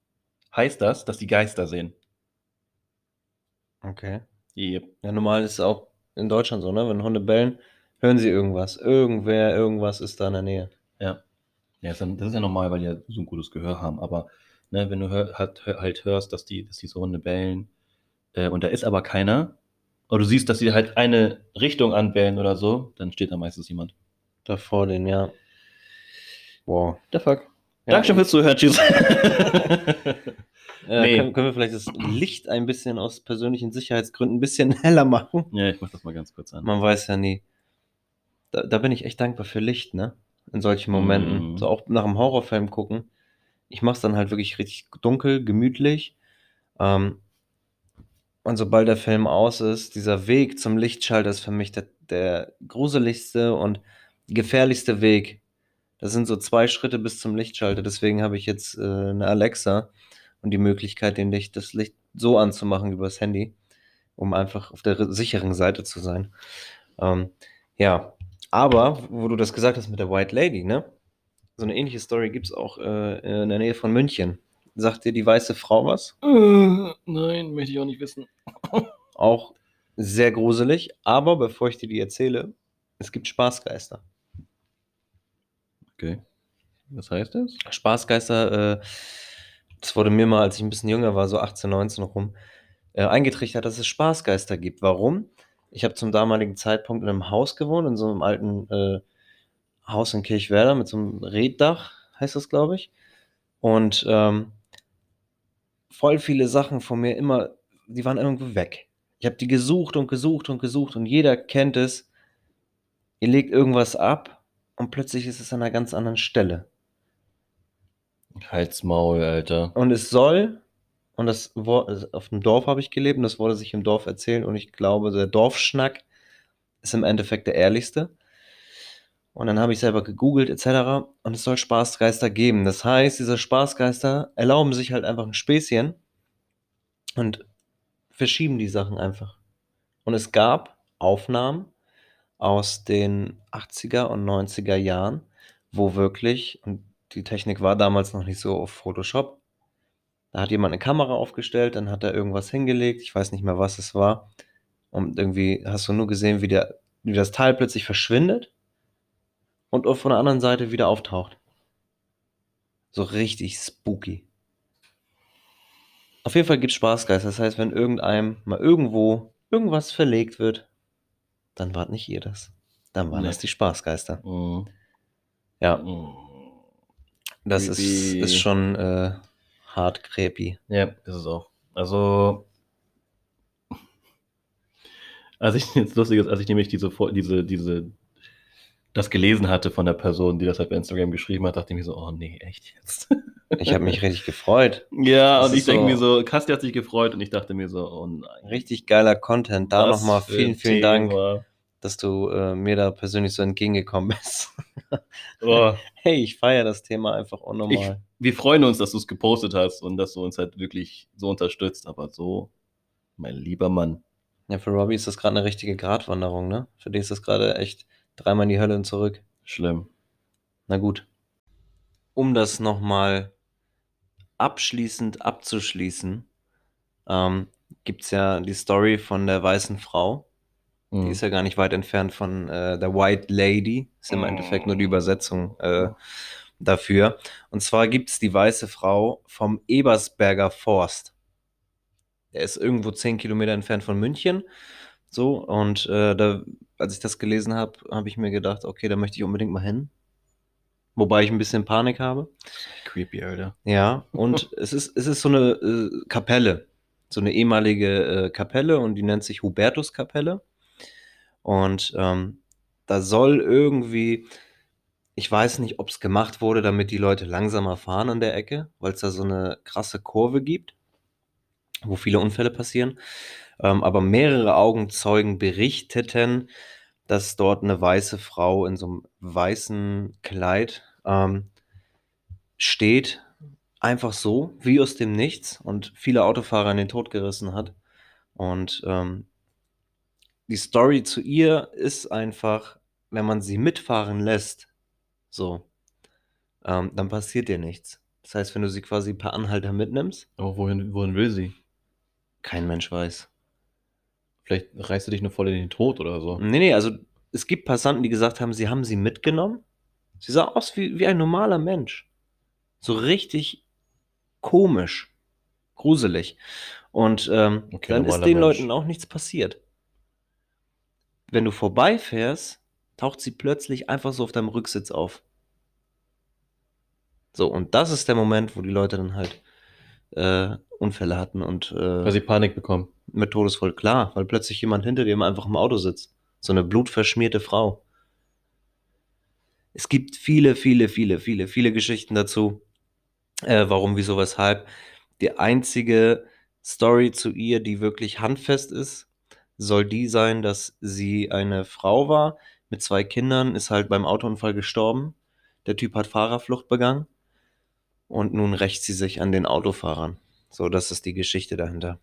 S1: heißt das, dass die Geister sehen.
S2: Okay.
S1: Yep.
S2: Ja, normal ist es auch in Deutschland so, ne? Wenn Hunde bellen, hören sie irgendwas. Irgendwer, irgendwas ist da in der Nähe.
S1: Ja. Ja, das ist ja normal, weil die ja so ein gutes Gehör haben. Aber ne, wenn du hör, halt, halt hörst, dass, die, dass diese Hunde bellen äh, und da ist aber keiner, oder du siehst, dass sie halt eine Richtung anbellen oder so, dann steht da meistens jemand.
S2: Da vor denen, ja.
S1: Wow. The fuck. Ja. Dankeschön fürs Zuhören. Tschüss.
S2: äh, nee. können, können, wir vielleicht das Licht ein bisschen aus persönlichen Sicherheitsgründen ein bisschen heller machen?
S1: Ja, ich mach das mal ganz kurz an.
S2: Man weiß ja nie. Da, da bin ich echt dankbar für Licht, ne? In solchen Momenten. Mm. So auch nach einem Horrorfilm gucken. Ich mach's dann halt wirklich richtig dunkel, gemütlich. Ähm, und sobald der Film aus ist, dieser Weg zum Lichtschalter ist für mich der, der gruseligste und gefährlichste Weg, das sind so zwei Schritte bis zum Lichtschalter. Deswegen habe ich jetzt äh, eine Alexa und die Möglichkeit, den Licht, das Licht so anzumachen über das Handy, um einfach auf der sicheren Seite zu sein. Ähm, ja, aber wo du das gesagt hast mit der White Lady, ne? So eine ähnliche Story gibt es auch äh, in der Nähe von München. Sagt dir die weiße Frau was?
S1: Äh, nein, möchte ich auch nicht wissen.
S2: auch sehr gruselig, aber bevor ich dir die erzähle, es gibt Spaßgeister.
S1: Okay. Was heißt das?
S2: Spaßgeister, äh, das wurde mir mal, als ich ein bisschen jünger war, so 18, 19 rum, äh, eingetrichtert, dass es Spaßgeister gibt. Warum? Ich habe zum damaligen Zeitpunkt in einem Haus gewohnt, in so einem alten äh, Haus in Kirchwerder mit so einem Reddach, heißt das, glaube ich. Und ähm, voll viele Sachen von mir immer, die waren irgendwo weg. Ich habe die gesucht und gesucht und gesucht und jeder kennt es. Ihr legt irgendwas ab und plötzlich ist es an einer ganz anderen Stelle.
S1: Halt's Maul, Alter.
S2: Und es soll, und das Wort, auf dem Dorf habe ich gelebt, und das wurde sich im Dorf erzählt, und ich glaube, der Dorfschnack ist im Endeffekt der ehrlichste. Und dann habe ich selber gegoogelt etc. Und es soll Spaßgeister geben. Das heißt, diese Spaßgeister erlauben sich halt einfach ein Späßchen und verschieben die Sachen einfach. Und es gab Aufnahmen aus den 80er und 90er Jahren, wo wirklich, und die Technik war damals noch nicht so auf Photoshop, da hat jemand eine Kamera aufgestellt, dann hat er irgendwas hingelegt, ich weiß nicht mehr, was es war. Und irgendwie hast du nur gesehen, wie, der, wie das Teil plötzlich verschwindet und von der anderen Seite wieder auftaucht. So richtig spooky. Auf jeden Fall gibt es Spaßgeist. Das heißt, wenn irgendeinem mal irgendwo irgendwas verlegt wird, dann wart nicht ihr das. Dann waren nee. das die Spaßgeister. Mhm. Ja. Mhm. Das ist, ist schon äh, hart creepy.
S1: Ja, ist es auch. Also, als ich jetzt lustig ist, als ich nämlich diese, diese, diese, das gelesen hatte von der Person, die das halt bei Instagram geschrieben hat, dachte ich mir so, oh nee, echt jetzt.
S2: Ich habe mich richtig gefreut.
S1: Ja, das und ich denke so mir so, Kasti hat sich gefreut und ich dachte mir so, oh nein.
S2: Richtig geiler Content. Da nochmal vielen, vielen. Dank dass du äh, mir da persönlich so entgegengekommen bist. oh. Hey, ich feiere das Thema einfach unnormal.
S1: Ich wir freuen uns, dass du es gepostet hast und dass du uns halt wirklich so unterstützt. Aber so, mein lieber Mann.
S2: Ja, für Robbie ist das gerade eine richtige Gratwanderung, ne? Für dich ist das gerade echt dreimal in die Hölle und zurück.
S1: Schlimm.
S2: Na gut. Um das nochmal abschließend abzuschließen, ähm, gibt es ja die Story von der weißen Frau. Die
S1: Mhm.
S2: ist ja gar nicht weit entfernt von äh, der White Lady. Ist im Endeffekt nur die Übersetzung äh, dafür. Und zwar gibt es die weiße Frau vom Ebersberger Forst. Der ist irgendwo zehn Kilometer entfernt von München. So, und äh, da, als ich das gelesen habe, habe ich mir gedacht, okay, da möchte ich unbedingt mal hin. Wobei ich ein bisschen Panik habe.
S1: Creepy, Alter.
S2: Ja, und es ist, es ist so eine äh, Kapelle, so eine ehemalige äh, Kapelle und die nennt sich Hubertuskapelle. Und ähm, da soll irgendwie, ich weiß nicht, ob es gemacht wurde, damit die Leute langsamer fahren an der Ecke, weil es da so eine krasse Kurve gibt, wo viele Unfälle passieren. Ähm, aber mehrere Augenzeugen berichteten, dass dort eine weiße Frau in so einem weißen Kleid ähm, steht, einfach so, wie aus dem Nichts und viele Autofahrer in den Tod gerissen hat. Und ähm, die Story zu ihr ist einfach, wenn man sie mitfahren lässt, so, ähm, dann passiert dir nichts. Das heißt, wenn du sie quasi per Anhalter mitnimmst,
S1: Aber wohin, wohin will sie?
S2: kein Mensch weiß.
S1: Vielleicht reißt du dich nur voll in den Tod oder so.
S2: Nee, nee, also es gibt Passanten, die gesagt haben, sie haben sie mitgenommen. Sie sah aus wie, wie ein normaler Mensch. So richtig komisch, gruselig. Und ähm,
S1: Okay,
S2: dann ist den
S1: Mensch.
S2: Leuten auch nichts passiert. Wenn du vorbeifährst, taucht sie plötzlich einfach so auf deinem Rücksitz auf. So, und das ist der Moment, wo die Leute dann halt äh, Unfälle hatten und äh,
S1: Weil sie Panik bekommen.
S2: mit Todesvoll klar, weil plötzlich jemand hinter dir einfach im Auto sitzt. So eine blutverschmierte Frau. Es gibt viele, viele, viele, viele, viele Geschichten dazu. Äh, warum, wieso, weshalb. Die einzige Story zu ihr, die wirklich handfest ist, soll die sein, dass sie eine Frau war mit zwei Kindern, ist halt beim Autounfall gestorben. Der Typ hat Fahrerflucht begangen und nun rächt sie sich an den Autofahrern. So, das ist die Geschichte dahinter.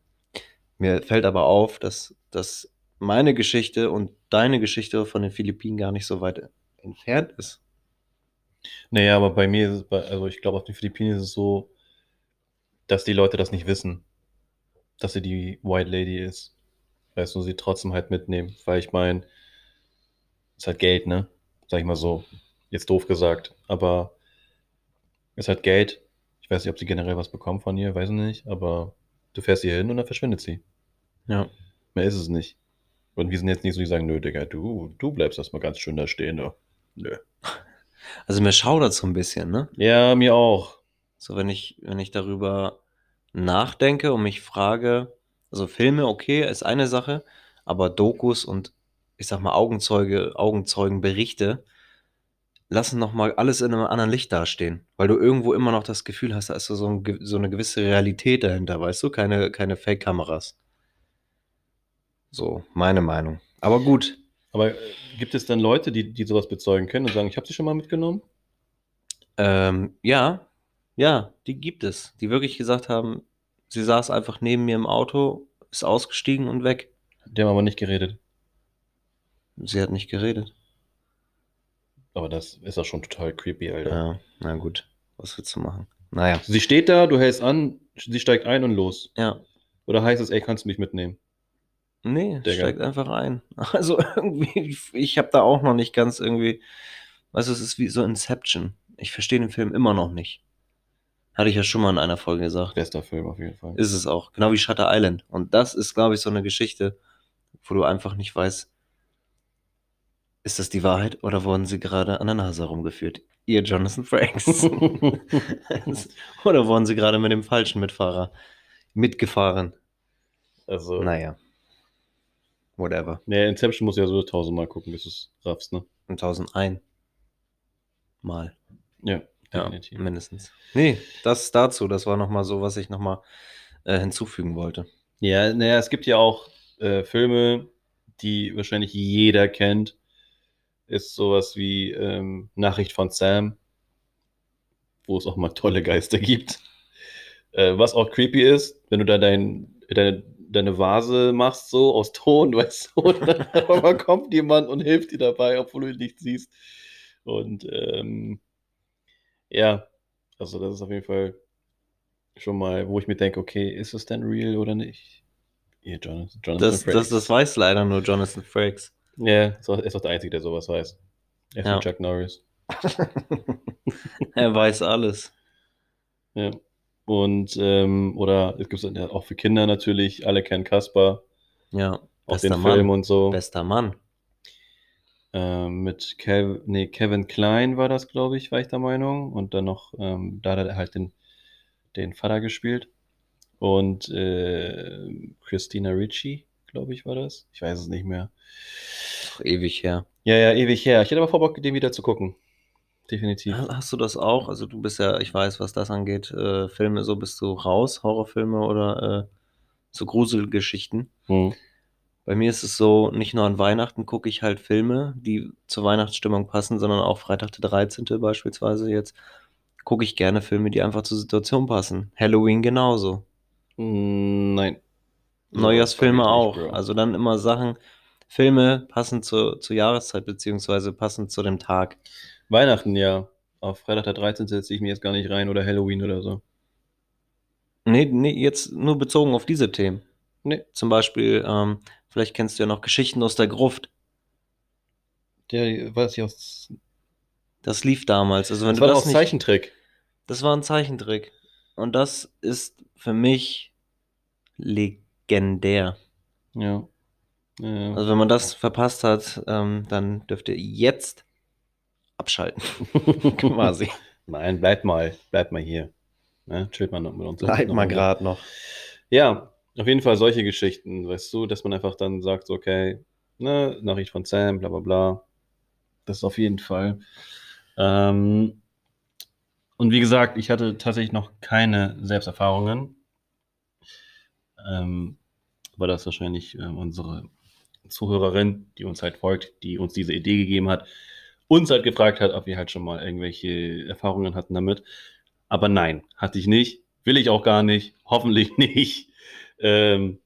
S2: Mir fällt aber auf, dass, dass meine Geschichte und deine Geschichte von den Philippinen gar nicht so weit entfernt ist.
S1: Naja, aber bei mir ist es, also ich glaube, auf den Philippinen ist es so, dass die Leute das nicht wissen, dass sie die White Lady ist. Weißt du, sie trotzdem halt mitnehmen. Weil ich meine, ist halt Geld, ne? Sag ich mal so. Jetzt doof gesagt. Aber ist halt Geld. Ich weiß nicht, ob sie generell was bekommen von ihr, weiß ich nicht. Aber du fährst hier hin und dann verschwindet sie.
S2: Ja.
S1: Mehr ist es nicht. Und wir sind jetzt nicht so, die sagen, nö, Digga, du, du bleibst erstmal ganz schön da stehen, ne? Nö.
S2: Also mir schaudert so ein bisschen, ne?
S1: Ja, mir auch.
S2: So, wenn ich, wenn ich darüber nachdenke und mich frage, also Filme, okay, ist eine Sache, aber Dokus und ich sag mal Augenzeuge, Augenzeugenberichte lassen nochmal alles in einem anderen Licht dastehen, weil du irgendwo immer noch das Gefühl hast, da ist so, ein, so eine gewisse Realität dahinter, weißt du? Keine, keine Fake-Kameras. So, meine Meinung. Aber gut,
S1: Aber äh, gibt es dann Leute, die, die sowas bezeugen können und sagen, ich habe sie schon mal mitgenommen?
S2: Ähm, ja, ja, die gibt es, die wirklich gesagt haben, sie saß einfach neben mir im Auto, ist ausgestiegen und weg.
S1: Die haben aber nicht geredet.
S2: Sie hat nicht geredet.
S1: Aber das ist doch schon total creepy, Alter.
S2: Ja, na gut, was willst du machen? Naja,
S1: Sie steht da, du hältst an, sie steigt ein und los.
S2: ja.
S1: Oder heißt es, ey, kannst du mich mitnehmen?
S2: Nee,
S1: Digga.
S2: steigt einfach ein. Also irgendwie, ich habe da auch noch nicht ganz irgendwie, weißt du, es ist wie so Inception. Ich verstehe den Film immer noch nicht. Hatte ich ja schon mal in einer Folge gesagt.
S1: Bester Film auf jeden Fall.
S2: Ist es auch. Genau wie Shutter Island. Und das ist, glaube ich, so eine Geschichte, wo du einfach nicht weißt, ist das die Wahrheit oder wurden sie gerade an der Nase herumgeführt? Ihr Jonathan Frakes. oder wurden sie gerade mit dem falschen Mitfahrer mitgefahren?
S1: also,
S2: Naja. Whatever.
S1: nee, Inception muss ja so tausendmal gucken, bis du es raffst, ne?
S2: 1001 Mal.
S1: Ja,
S2: Ja,
S1: definitiv.
S2: mindestens. Nee, das dazu. Das war nochmal so, was ich nochmal äh, hinzufügen wollte.
S1: Ja, naja, es gibt ja auch äh, Filme, die wahrscheinlich jeder kennt. Ist sowas wie ähm, Nachricht von Sam. wo es auch mal tolle Geister gibt. Äh, was auch creepy ist, wenn du da dein, deine, deine Vase machst, so aus Ton, weißt du, und dann kommt jemand und hilft dir dabei, obwohl du ihn nicht siehst. Und ähm, ja, also das ist auf jeden Fall schon mal, wo ich mir denke, okay, ist es denn real oder nicht?
S2: Hier, Jonathan, Jonathan das, das, das weiß leider nur Jonathan Frakes.
S1: Ja, auch, ist auch der Einzige, der sowas weiß. Er ist ja. Chuck Norris.
S2: er weiß alles.
S1: Ja. Und, ähm, oder es gibt es auch für Kinder natürlich, alle kennen Kasper.
S2: Ja.
S1: Auch den Mann. Film und so.
S2: Bester Mann.
S1: Ähm, mit Kev nee, Kevin Klein war das, glaube ich, war ich der Meinung. Und dann noch, ähm, da hat er halt den, den Vater gespielt. Und äh, Christina Ricci, glaube ich, war das. Ich weiß es nicht mehr.
S2: Ach, ewig her.
S1: Ja, ja, ewig her. Ich hätte aber vor Bock, den wieder zu gucken. Definitiv.
S2: Hast du das auch? Also du bist ja, ich weiß, was das angeht, äh, Filme, so bist du raus, Horrorfilme oder äh, so Gruselgeschichten. Hm. Bei mir ist es so, nicht nur an Weihnachten gucke ich halt Filme, die zur Weihnachtsstimmung passen, sondern auch Freitag der 13. beispielsweise jetzt gucke ich gerne Filme, die einfach zur Situation passen. Halloween genauso.
S1: Hm, nein.
S2: Neujahrsfilme auch. Bro. Also dann immer Sachen, Filme passend zur, zur Jahreszeit, beziehungsweise passend zu dem Tag.
S1: Weihnachten, ja. Auf Freitag der 13. setze ich mir jetzt gar nicht rein oder Halloween oder so.
S2: Nee, nee, jetzt nur bezogen auf diese Themen. Nee. Zum Beispiel, ähm, vielleicht kennst du ja noch Geschichten aus der Gruft.
S1: Der, weiß ich aus.
S2: Das lief damals. Also wenn
S1: das du war
S2: das
S1: auch nicht, Zeichentrick.
S2: Das war ein Zeichentrick. Und das ist für mich legendär.
S1: Ja.
S2: ja. Also wenn man das verpasst hat, ähm, dann dürft ihr jetzt abschalten.
S1: Quasi. Nein, bleibt mal, bleibt mal hier. Ne? Chillt mal noch mit uns.
S2: Bleibt mal gerade noch.
S1: Ja, auf jeden Fall solche Geschichten, weißt du, dass man einfach dann sagt, okay, ne, Nachricht von Sam, bla bla bla. Das ist auf jeden Fall. Ähm, und wie gesagt, ich hatte tatsächlich noch keine Selbsterfahrungen. Ähm, war das wahrscheinlich äh, unsere Zuhörerin, die uns halt folgt, die uns diese Idee gegeben hat, uns halt gefragt hat, ob wir halt schon mal irgendwelche Erfahrungen hatten damit. Aber nein, hatte ich nicht. Will ich auch gar nicht. Hoffentlich nicht. Ähm,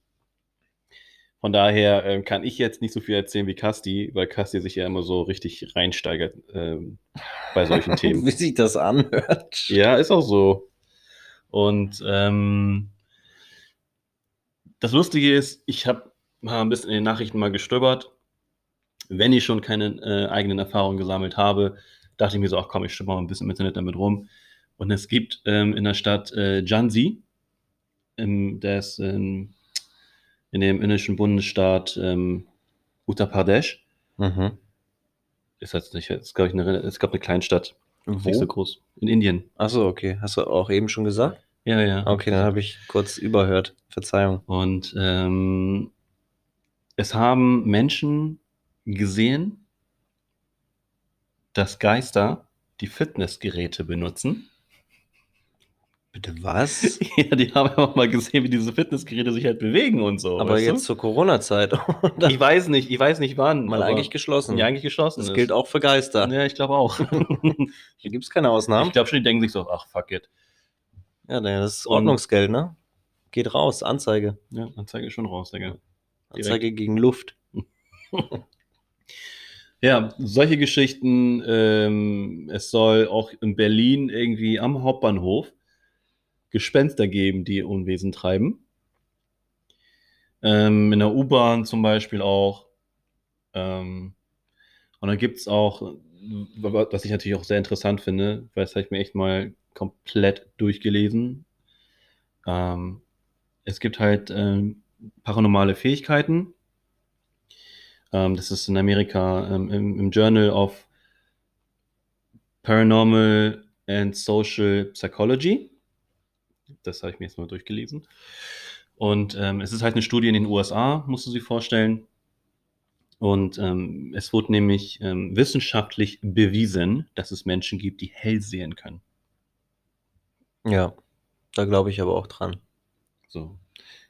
S1: von daher ähm, kann ich jetzt nicht so viel erzählen wie Kasti, weil Kasti sich ja immer so richtig reinsteigert ähm, bei solchen Themen.
S2: wie sich das anhört.
S1: Ja, ist auch so. Und ähm, das Lustige ist, ich habe mal ein bisschen in den Nachrichten mal gestöbert. Wenn ich schon keine äh, eigenen Erfahrungen gesammelt habe, dachte ich mir so, ach komm, ich stimme mal ein bisschen im Internet damit rum. Und es gibt ähm, in der Stadt äh, Jansi, im, der ist in, in dem indischen Bundesstaat ähm, Uttar Pradesh. Mhm. Ist jetzt nicht, ist glaube ich eine, ist glaube eine Kleinstadt.
S2: Wo?
S1: Nicht so groß. In Indien.
S2: Achso, okay. Hast du auch eben schon gesagt?
S1: Ja, ja.
S2: Okay, dann habe ich kurz überhört. Verzeihung.
S1: Und ähm, es haben Menschen gesehen, dass Geister die Fitnessgeräte benutzen
S2: Bitte was?
S1: ja, die haben auch mal gesehen, wie diese Fitnessgeräte sich halt bewegen und so.
S2: Aber jetzt du? zur Corona-Zeit.
S1: ich weiß nicht, ich weiß nicht wann.
S2: Mal eigentlich geschlossen.
S1: Ja, eigentlich geschlossen.
S2: Das ist. gilt auch für Geister.
S1: Ja, ich glaube auch.
S2: Hier gibt es keine Ausnahmen.
S1: Ich glaube schon, die denken sich so, ach fuck it.
S2: Ja, das ist Ordnungsgeld, ne? Geht raus, Anzeige.
S1: Ja, Anzeige ist schon raus, Digga.
S2: Anzeige gegen Luft.
S1: ja, solche Geschichten. Ähm, es soll auch in Berlin irgendwie am Hauptbahnhof Gespenster geben, die Unwesen treiben. Ähm, in der U-Bahn zum Beispiel auch. Ähm, und dann gibt es auch, was ich natürlich auch sehr interessant finde, weil das habe ich mir echt mal komplett durchgelesen. Ähm, es gibt halt ähm, paranormale Fähigkeiten. Ähm, das ist in Amerika ähm, im, im Journal of Paranormal and Social Psychology. Das habe ich mir jetzt mal durchgelesen. Und ähm, es ist halt eine Studie in den USA, musst du sie vorstellen. Und ähm, es wurde nämlich ähm, wissenschaftlich bewiesen, dass es Menschen gibt, die hell sehen können.
S2: Ja, da glaube ich aber auch dran.
S1: So.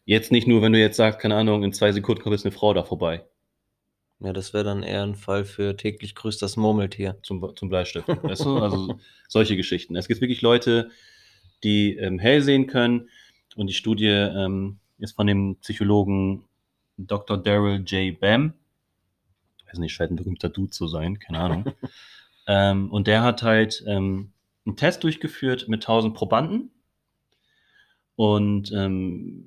S1: Jetzt nicht nur, wenn du jetzt sagst, keine Ahnung, in zwei Sekunden kommt jetzt eine Frau da vorbei.
S2: Ja, das wäre dann eher ein Fall für täglich grüßt das Murmeltier.
S1: Zum, zum Bleistift. weißt du? Also solche Geschichten. Es gibt wirklich Leute, die ähm, hell sehen können. Und die Studie ähm, ist von dem Psychologen Dr. Daryl J. Bam. Ich weiß nicht, scheint ein berühmter Dude zu sein, keine Ahnung. ähm, und der hat halt ähm, einen Test durchgeführt mit 1000 Probanden. Und ähm,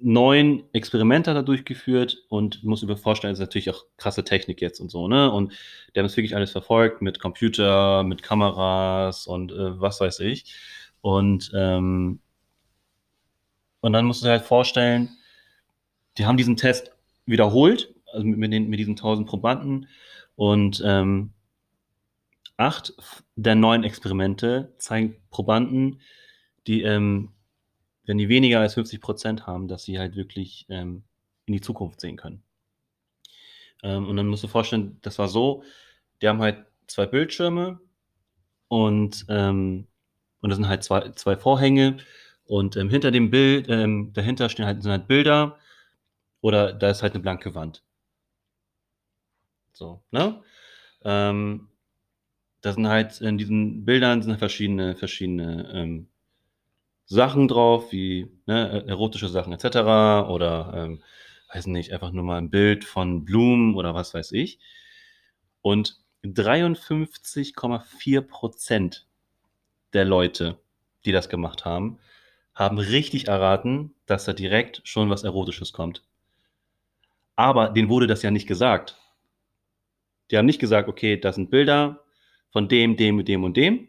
S1: neun Experimente hat er durchgeführt und muss mir vorstellen, das ist natürlich auch krasse Technik jetzt und so, ne? Und der hat das wirklich alles verfolgt mit Computer, mit Kameras und äh, was weiß ich. Und, ähm, und dann musst du dir halt vorstellen, die haben diesen Test wiederholt, also mit, den, mit diesen 1000 Probanden und ähm, acht der neun Experimente zeigen Probanden, die ähm, wenn die weniger als 50 Prozent haben, dass sie halt wirklich ähm, in die Zukunft sehen können. Ähm, und dann musst du dir vorstellen, das war so, die haben halt zwei Bildschirme und, ähm, und das sind halt zwei, zwei Vorhänge und ähm, hinter dem Bild, ähm, dahinter stehen halt, sind halt Bilder oder da ist halt eine blanke Wand. So, ne? Ähm, da sind halt in diesen Bildern sind verschiedene, verschiedene ähm, Sachen drauf, wie ne, erotische Sachen etc. Oder, ähm, weiß nicht, einfach nur mal ein Bild von Blumen oder was weiß ich. Und 53,4 Prozent der Leute, die das gemacht haben, haben richtig erraten, dass da direkt schon was Erotisches kommt. Aber denen wurde das ja nicht gesagt. Die haben nicht gesagt, okay, das sind Bilder von dem, dem, dem und dem,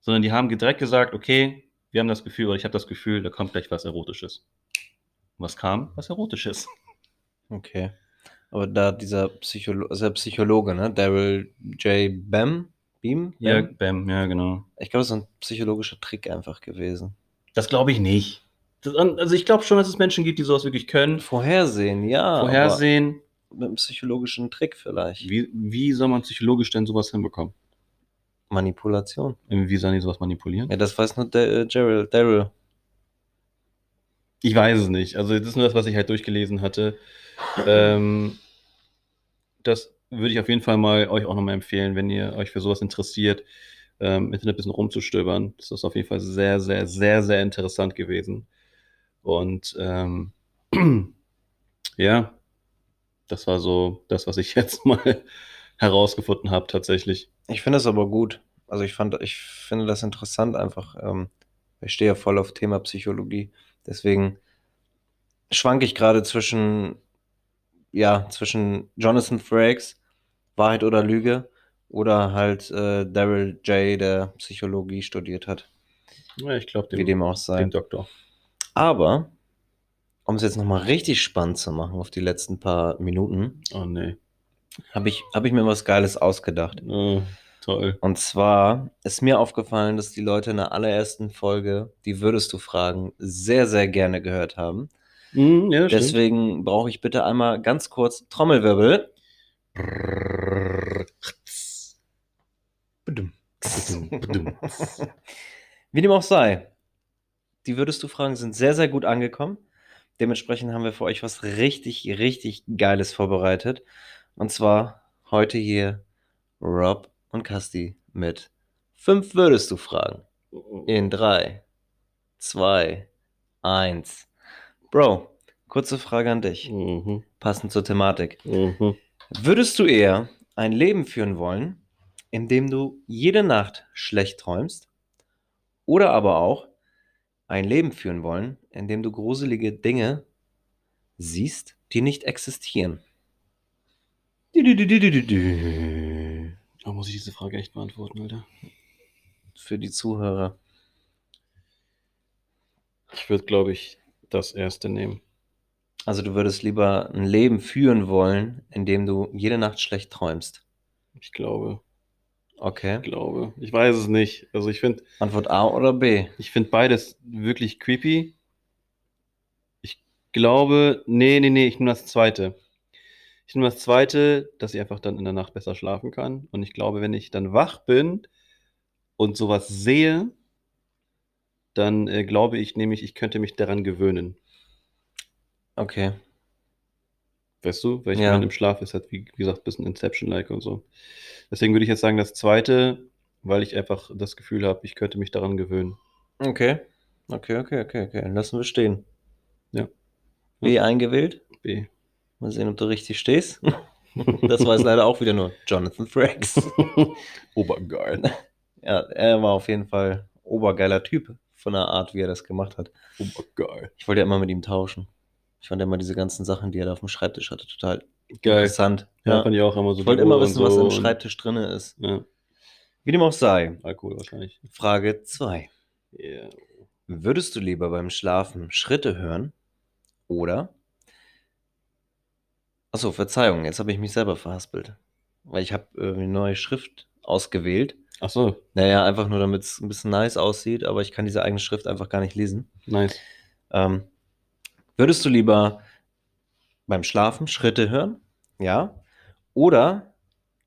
S1: sondern die haben direkt gesagt, okay, wir haben das Gefühl, oder ich habe das Gefühl, da kommt gleich was Erotisches. Und was kam? Was Erotisches.
S2: Okay. Aber da dieser Psycholo also Psychologe, ne? Daryl J. Bam? Beam?
S1: Ja, Bam, ja, genau.
S2: Ich glaube, das ist ein psychologischer Trick einfach gewesen.
S1: Das glaube ich nicht. Das, also ich glaube schon, dass es Menschen gibt, die sowas wirklich können.
S2: Vorhersehen, ja.
S1: Vorhersehen.
S2: Mit einem psychologischen Trick vielleicht.
S1: Wie, wie soll man psychologisch denn sowas hinbekommen?
S2: Manipulation.
S1: Wie sollen die sowas manipulieren?
S2: Ja, das weiß nur der, äh, Daryl. Daryl.
S1: Ich weiß es nicht. Also das ist nur das, was ich halt durchgelesen hatte. ähm, das würde ich auf jeden Fall mal euch auch nochmal empfehlen, wenn ihr euch für sowas interessiert, ähm, Internet ein bisschen rumzustöbern. Das ist auf jeden Fall sehr, sehr, sehr, sehr interessant gewesen. Und ähm, ja, das war so das, was ich jetzt mal herausgefunden habe, tatsächlich.
S2: Ich finde es aber gut. Also ich fand, ich finde das interessant einfach. Ähm, ich stehe ja voll auf Thema Psychologie. Deswegen schwanke ich gerade zwischen, ja, zwischen Jonathan Frakes, Wahrheit oder Lüge, oder halt äh, Daryl J., der Psychologie studiert hat.
S1: Ja, ich glaube,
S2: wie dem auch sei.
S1: Dem Doktor.
S2: Aber, um es jetzt nochmal richtig spannend zu machen auf die letzten paar Minuten.
S1: Oh nee.
S2: Habe ich, hab ich mir was Geiles ausgedacht.
S1: Oh, toll.
S2: Und zwar ist mir aufgefallen, dass die Leute in der allerersten Folge, die würdest du fragen, sehr, sehr gerne gehört haben.
S1: Mm, ja,
S2: Deswegen brauche ich bitte einmal ganz kurz Trommelwirbel. Wie dem auch sei, die würdest du fragen, sind sehr, sehr gut angekommen. Dementsprechend haben wir für euch was richtig, richtig Geiles vorbereitet. Und zwar heute hier Rob und Casti mit fünf würdest du fragen. In drei, zwei, eins. Bro, kurze Frage an dich.
S1: Mhm.
S2: Passend zur Thematik.
S1: Mhm.
S2: Würdest du eher ein Leben führen wollen, in dem du jede Nacht schlecht träumst? Oder aber auch ein Leben führen wollen, in dem du gruselige Dinge siehst, die nicht existieren?
S1: Da muss ich diese Frage echt beantworten, Alter.
S2: Für die Zuhörer.
S1: Ich würde, glaube ich, das erste nehmen.
S2: Also du würdest lieber ein Leben führen wollen, in dem du jede Nacht schlecht träumst.
S1: Ich glaube.
S2: Okay.
S1: Ich glaube. Ich weiß es nicht. Also ich finde.
S2: Antwort A oder B?
S1: Ich finde beides wirklich creepy. Ich glaube. Nee, nee, nee, ich nehme das zweite. Ich nehme das zweite, dass ich einfach dann in der Nacht besser schlafen kann. Und ich glaube, wenn ich dann wach bin und sowas sehe, dann äh, glaube ich nämlich, ich könnte mich daran gewöhnen.
S2: Okay.
S1: Weißt du? Weil ich
S2: Ja.
S1: meine, im Schlaf ist halt, wie gesagt, ein bisschen Inception-like und so. Deswegen würde ich jetzt sagen, das zweite, weil ich einfach das Gefühl habe, ich könnte mich daran gewöhnen.
S2: Okay. Okay, okay, okay, okay. Lassen wir stehen.
S1: Ja.
S2: Wie eingewählt?
S1: B.
S2: Mal sehen, ob du richtig stehst. das war es leider auch wieder nur Jonathan Frakes.
S1: Obergeil.
S2: ja, er war auf jeden Fall obergeiler Typ von der Art, wie er das gemacht hat.
S1: Obergeil.
S2: Ich wollte ja immer mit ihm tauschen. Ich fand immer diese ganzen Sachen, die er da auf dem Schreibtisch hatte, total
S1: Geil.
S2: interessant.
S1: Ja,
S2: Ja.
S1: fand ich auch immer so.
S2: Ich wollte immer wissen,
S1: und
S2: was
S1: so
S2: im Schreibtisch drin ist.
S1: Ja,
S2: Wie dem auch sei.
S1: Alkohol wahrscheinlich.
S2: Frage 2.
S1: Ja.
S2: Würdest du lieber beim Schlafen Schritte hören oder Achso, Verzeihung, jetzt habe ich mich selber verhaspelt. Weil ich habe eine neue Schrift ausgewählt.
S1: Ach so,
S2: Naja, einfach nur, damit es ein bisschen nice aussieht, aber ich kann diese eigene Schrift einfach gar nicht lesen.
S1: nice.
S2: Ähm, würdest du lieber beim Schlafen Schritte hören? Ja. Oder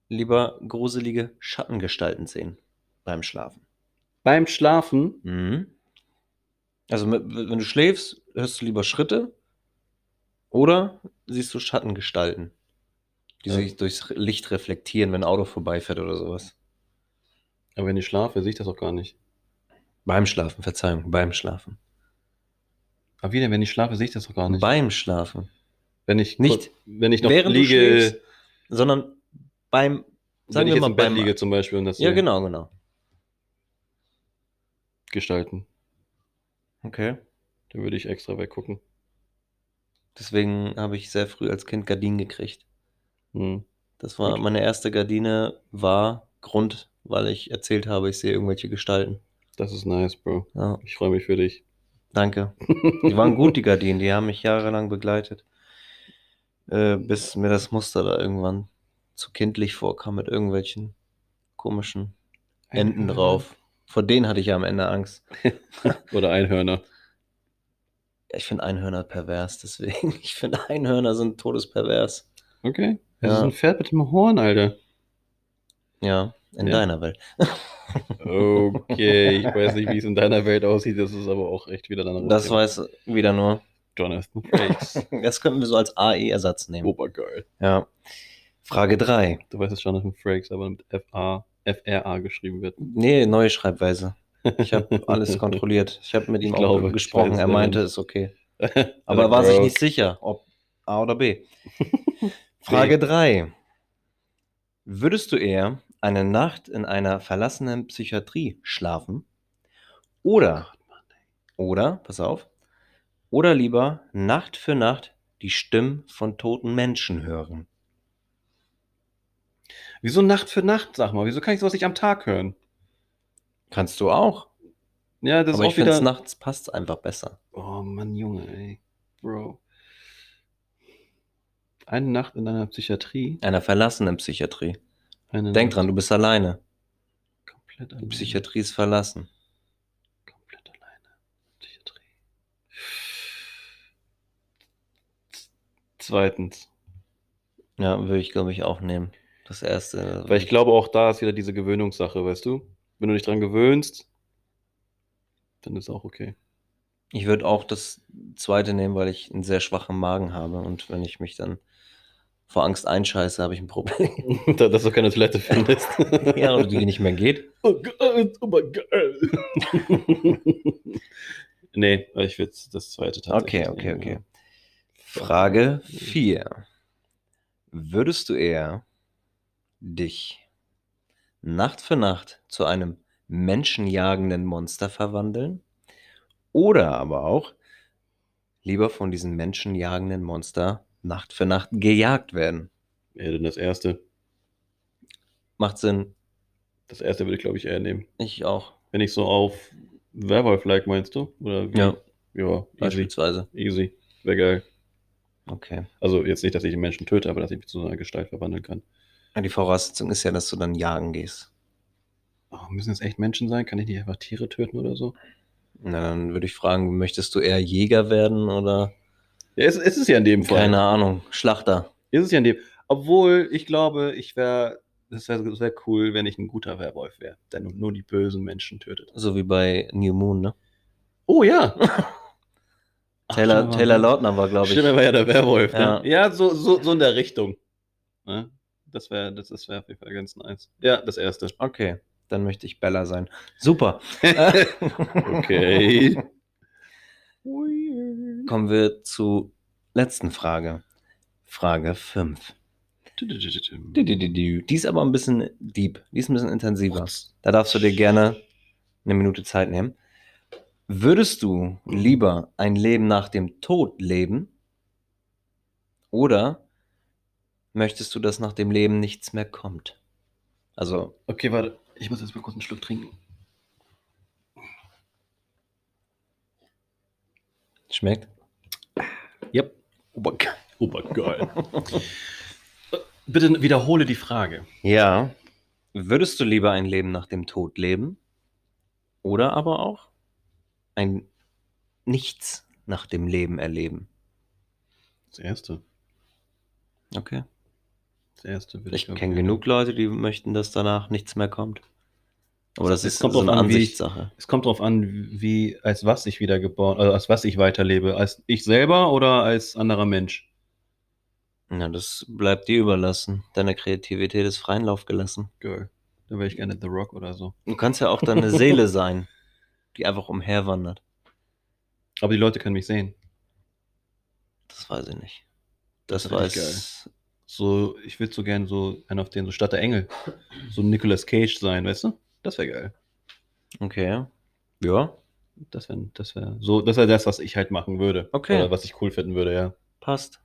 S2: lieber gruselige Schattengestalten sehen beim Schlafen?
S1: Beim Schlafen,
S2: Mhm. Also, wenn du schläfst, hörst du lieber Schritte oder siehst du Schattengestalten, die
S1: Ja.
S2: sich durchs Licht reflektieren, wenn ein Auto vorbeifährt oder sowas.
S1: aber wenn ich schlafe, sehe ich das auch gar nicht.
S2: Beim Schlafen, Verzeihung, beim Schlafen.
S1: Aber wie denn, wenn ich schlafe, sehe ich das doch gar nicht.
S2: Beim Schlafen.
S1: wenn ich
S2: Nicht
S1: wenn ich noch
S2: während
S1: liege,
S2: schläfst, sondern beim,
S1: wenn
S2: sagen
S1: ich
S2: wir
S1: jetzt
S2: mal,
S1: im Bett
S2: beim,
S1: liege zum Beispiel und das
S2: ja,
S1: sehe.
S2: genau, genau.
S1: gestalten,
S2: Okay.
S1: dann würde ich extra weggucken.
S2: Deswegen habe ich sehr früh als Kind Gardinen gekriegt.
S1: Hm.
S2: Das war
S1: Gut.
S2: meine erste Gardine, war Grund, weil ich erzählt habe, ich sehe irgendwelche Gestalten.
S1: Das ist nice, Bro.
S2: Ja,
S1: Ich freue mich für dich.
S2: Danke. Die waren gut, die Gardinen, die haben mich jahrelang begleitet. Äh, bis mir das Muster da irgendwann zu kindlich vorkam mit irgendwelchen komischen Enden drauf. Vor denen hatte ich ja am Ende Angst.
S1: Oder Einhörner.
S2: Ja, Ich finde Einhörner pervers, deswegen. Ich finde Einhörner sind todespervers.
S1: Okay. Das
S2: Ja.
S1: ist ein Pferd mit dem Horn, Alter.
S2: Ja, in
S1: Ja.
S2: deiner Welt.
S1: Okay, ich weiß nicht, wie es in deiner Welt aussieht. Das ist aber auch echt wieder dann
S2: Das weiß wieder nur.
S1: Jonathan Frakes.
S2: Das könnten wir so als AE-Ersatz nehmen.
S1: Obergeil.
S2: Ja. Frage 3.
S1: Du weißt, dass Jonathan Frakes aber mit F-A, F-R-A geschrieben wird.
S2: Nee, neue Schreibweise. Ich habe alles kontrolliert. Ich habe mit ihm auch
S1: glaube, ich
S2: gesprochen. Er meinte, es ist okay. Aber er war sich nicht sicher, ob A oder B. Frage 3. Würdest du eher eine Nacht in einer verlassenen Psychiatrie schlafen? Oder, oder, pass auf, oder lieber Nacht für Nacht die Stimmen von toten Menschen hören?
S1: Wieso Nacht für Nacht, sag mal? Wieso kann ich sowas nicht am Tag hören?
S2: Kannst du auch.
S1: Ja, das
S2: aber
S1: ist
S2: ich
S1: auch
S2: finde,
S1: wieder.
S2: nachts passt einfach besser.
S1: Oh Mann, Junge, ey. Bro. Eine Nacht in einer Psychiatrie.
S2: Einer verlassenen Psychiatrie.
S1: Eine
S2: Denk dran, du bist alleine.
S1: Komplett
S2: Die
S1: alleine.
S2: Psychiatrie ist verlassen.
S1: Komplett alleine. Psychiatrie. Zweitens.
S2: Ja, würde ich, glaube ich, auch nehmen. Das erste.
S1: Weil ich glaube, auch da ist wieder diese Gewöhnungssache, weißt du? Wenn du dich dran gewöhnst, dann ist auch okay.
S2: Ich würde auch das zweite nehmen, weil ich einen sehr schwachen Magen habe. Und wenn ich mich dann vor Angst einscheiße, habe ich ein Problem.
S1: Da- Dass du keine Toilette findest.
S2: ja, oder die nicht mehr geht.
S1: Oh Gott, oh mein Gott. nee, ich würde das zweite tatsächlich
S2: Okay, okay,
S1: nehmen,
S2: okay. Frage 4. Würdest du eher dich Nacht für Nacht zu einem menschenjagenden Monster verwandeln? Oder aber auch lieber von diesem menschenjagenden Monster Nacht für Nacht gejagt werden?
S1: Ja, dann das erste.
S2: Macht Sinn.
S1: Das erste würde ich, glaube ich, eher nehmen.
S2: Ich auch.
S1: Wenn ich so auf Werwolf-like meinst du? Oder wie?
S2: Ja.
S1: Ja.
S2: Beispielsweise.
S1: Easy. Wäre geil.
S2: Okay.
S1: Also jetzt nicht, dass ich den Menschen töte, aber dass ich mich zu so einer Gestalt verwandeln kann.
S2: Ja, Die Voraussetzung ist ja, dass du dann jagen gehst.
S1: Oh, müssen das echt Menschen sein? Kann ich nicht einfach Tiere töten oder so?
S2: Na, dann würde ich fragen, möchtest du eher Jäger werden oder
S1: Ja, es, es ist ja in dem Fall.
S2: keine Ahnung, Schlachter?
S1: Ist es ja in dem. Obwohl, ich glaube, ich wäre. Das wäre wär cool, wenn ich ein guter Werwolf wäre, der nur, die bösen Menschen tötet.
S2: So wie bei New Moon, ne?
S1: Oh ja! Ach,
S2: Taylor,
S1: stimmt,
S2: Taylor Lautner war, glaube ich.
S1: Stimmt, er war ja der Werwolf.
S2: Ja.
S1: Ne? Ja, so, so, so in der Richtung. Ne? Das wäre das, das wär auf jeden Fall ganz nice. Ja, das erste.
S2: Okay, dann möchte ich Bella sein. Super.
S1: Okay.
S2: Kommen wir zur letzten Frage. Frage 5. Die ist aber ein bisschen deep. Die ist ein bisschen intensiver. Da darfst du dir gerne eine Minute Zeit nehmen. Würdest du lieber ein Leben nach dem Tod leben? Oder möchtest du, dass nach dem Leben nichts mehr kommt? Also,
S1: Okay, warte. Ich muss jetzt mal kurz einen Schluck trinken.
S2: schmeckt?
S1: Obergeil. Obergeil. Bitte wiederhole die Frage.
S2: Ja. Würdest du lieber ein Leben nach dem Tod leben? Oder aber auch ein Nichts nach dem Leben erleben?
S1: Das erste.
S2: Okay.
S1: Das erste würde
S2: Ich
S1: glaub,
S2: kenne genug Leute, die möchten, dass danach nichts mehr kommt. Aber das
S1: Es
S2: ist
S1: kommt
S2: so eine
S1: an, wie ich-
S2: Ansichtssache.
S1: Es kommt darauf an, wie, als was ich wiedergeboren, also als was ich weiterlebe. Als ich selber oder als anderer Mensch?
S2: Ja, das bleibt dir überlassen. Deine Kreativität ist freien Lauf gelassen.
S1: Geil. Dann wäre ich gerne The Rock oder so.
S2: Du kannst ja auch deine Seele sein, die einfach umherwandert.
S1: Aber die Leute können mich sehen.
S2: Das weiß ich nicht. Das,
S1: Das
S2: weiß.
S1: So, ich würde so gerne so einen auf den, so statt der Engel, so ein Nicolas Cage sein, weißt du? Das wäre geil.
S2: Okay. Ja,
S1: Das wäre, das wäre, so, das wäre das, was ich halt machen würde.
S2: Okay.
S1: Oder was ich cool finden würde, ja.
S2: passt.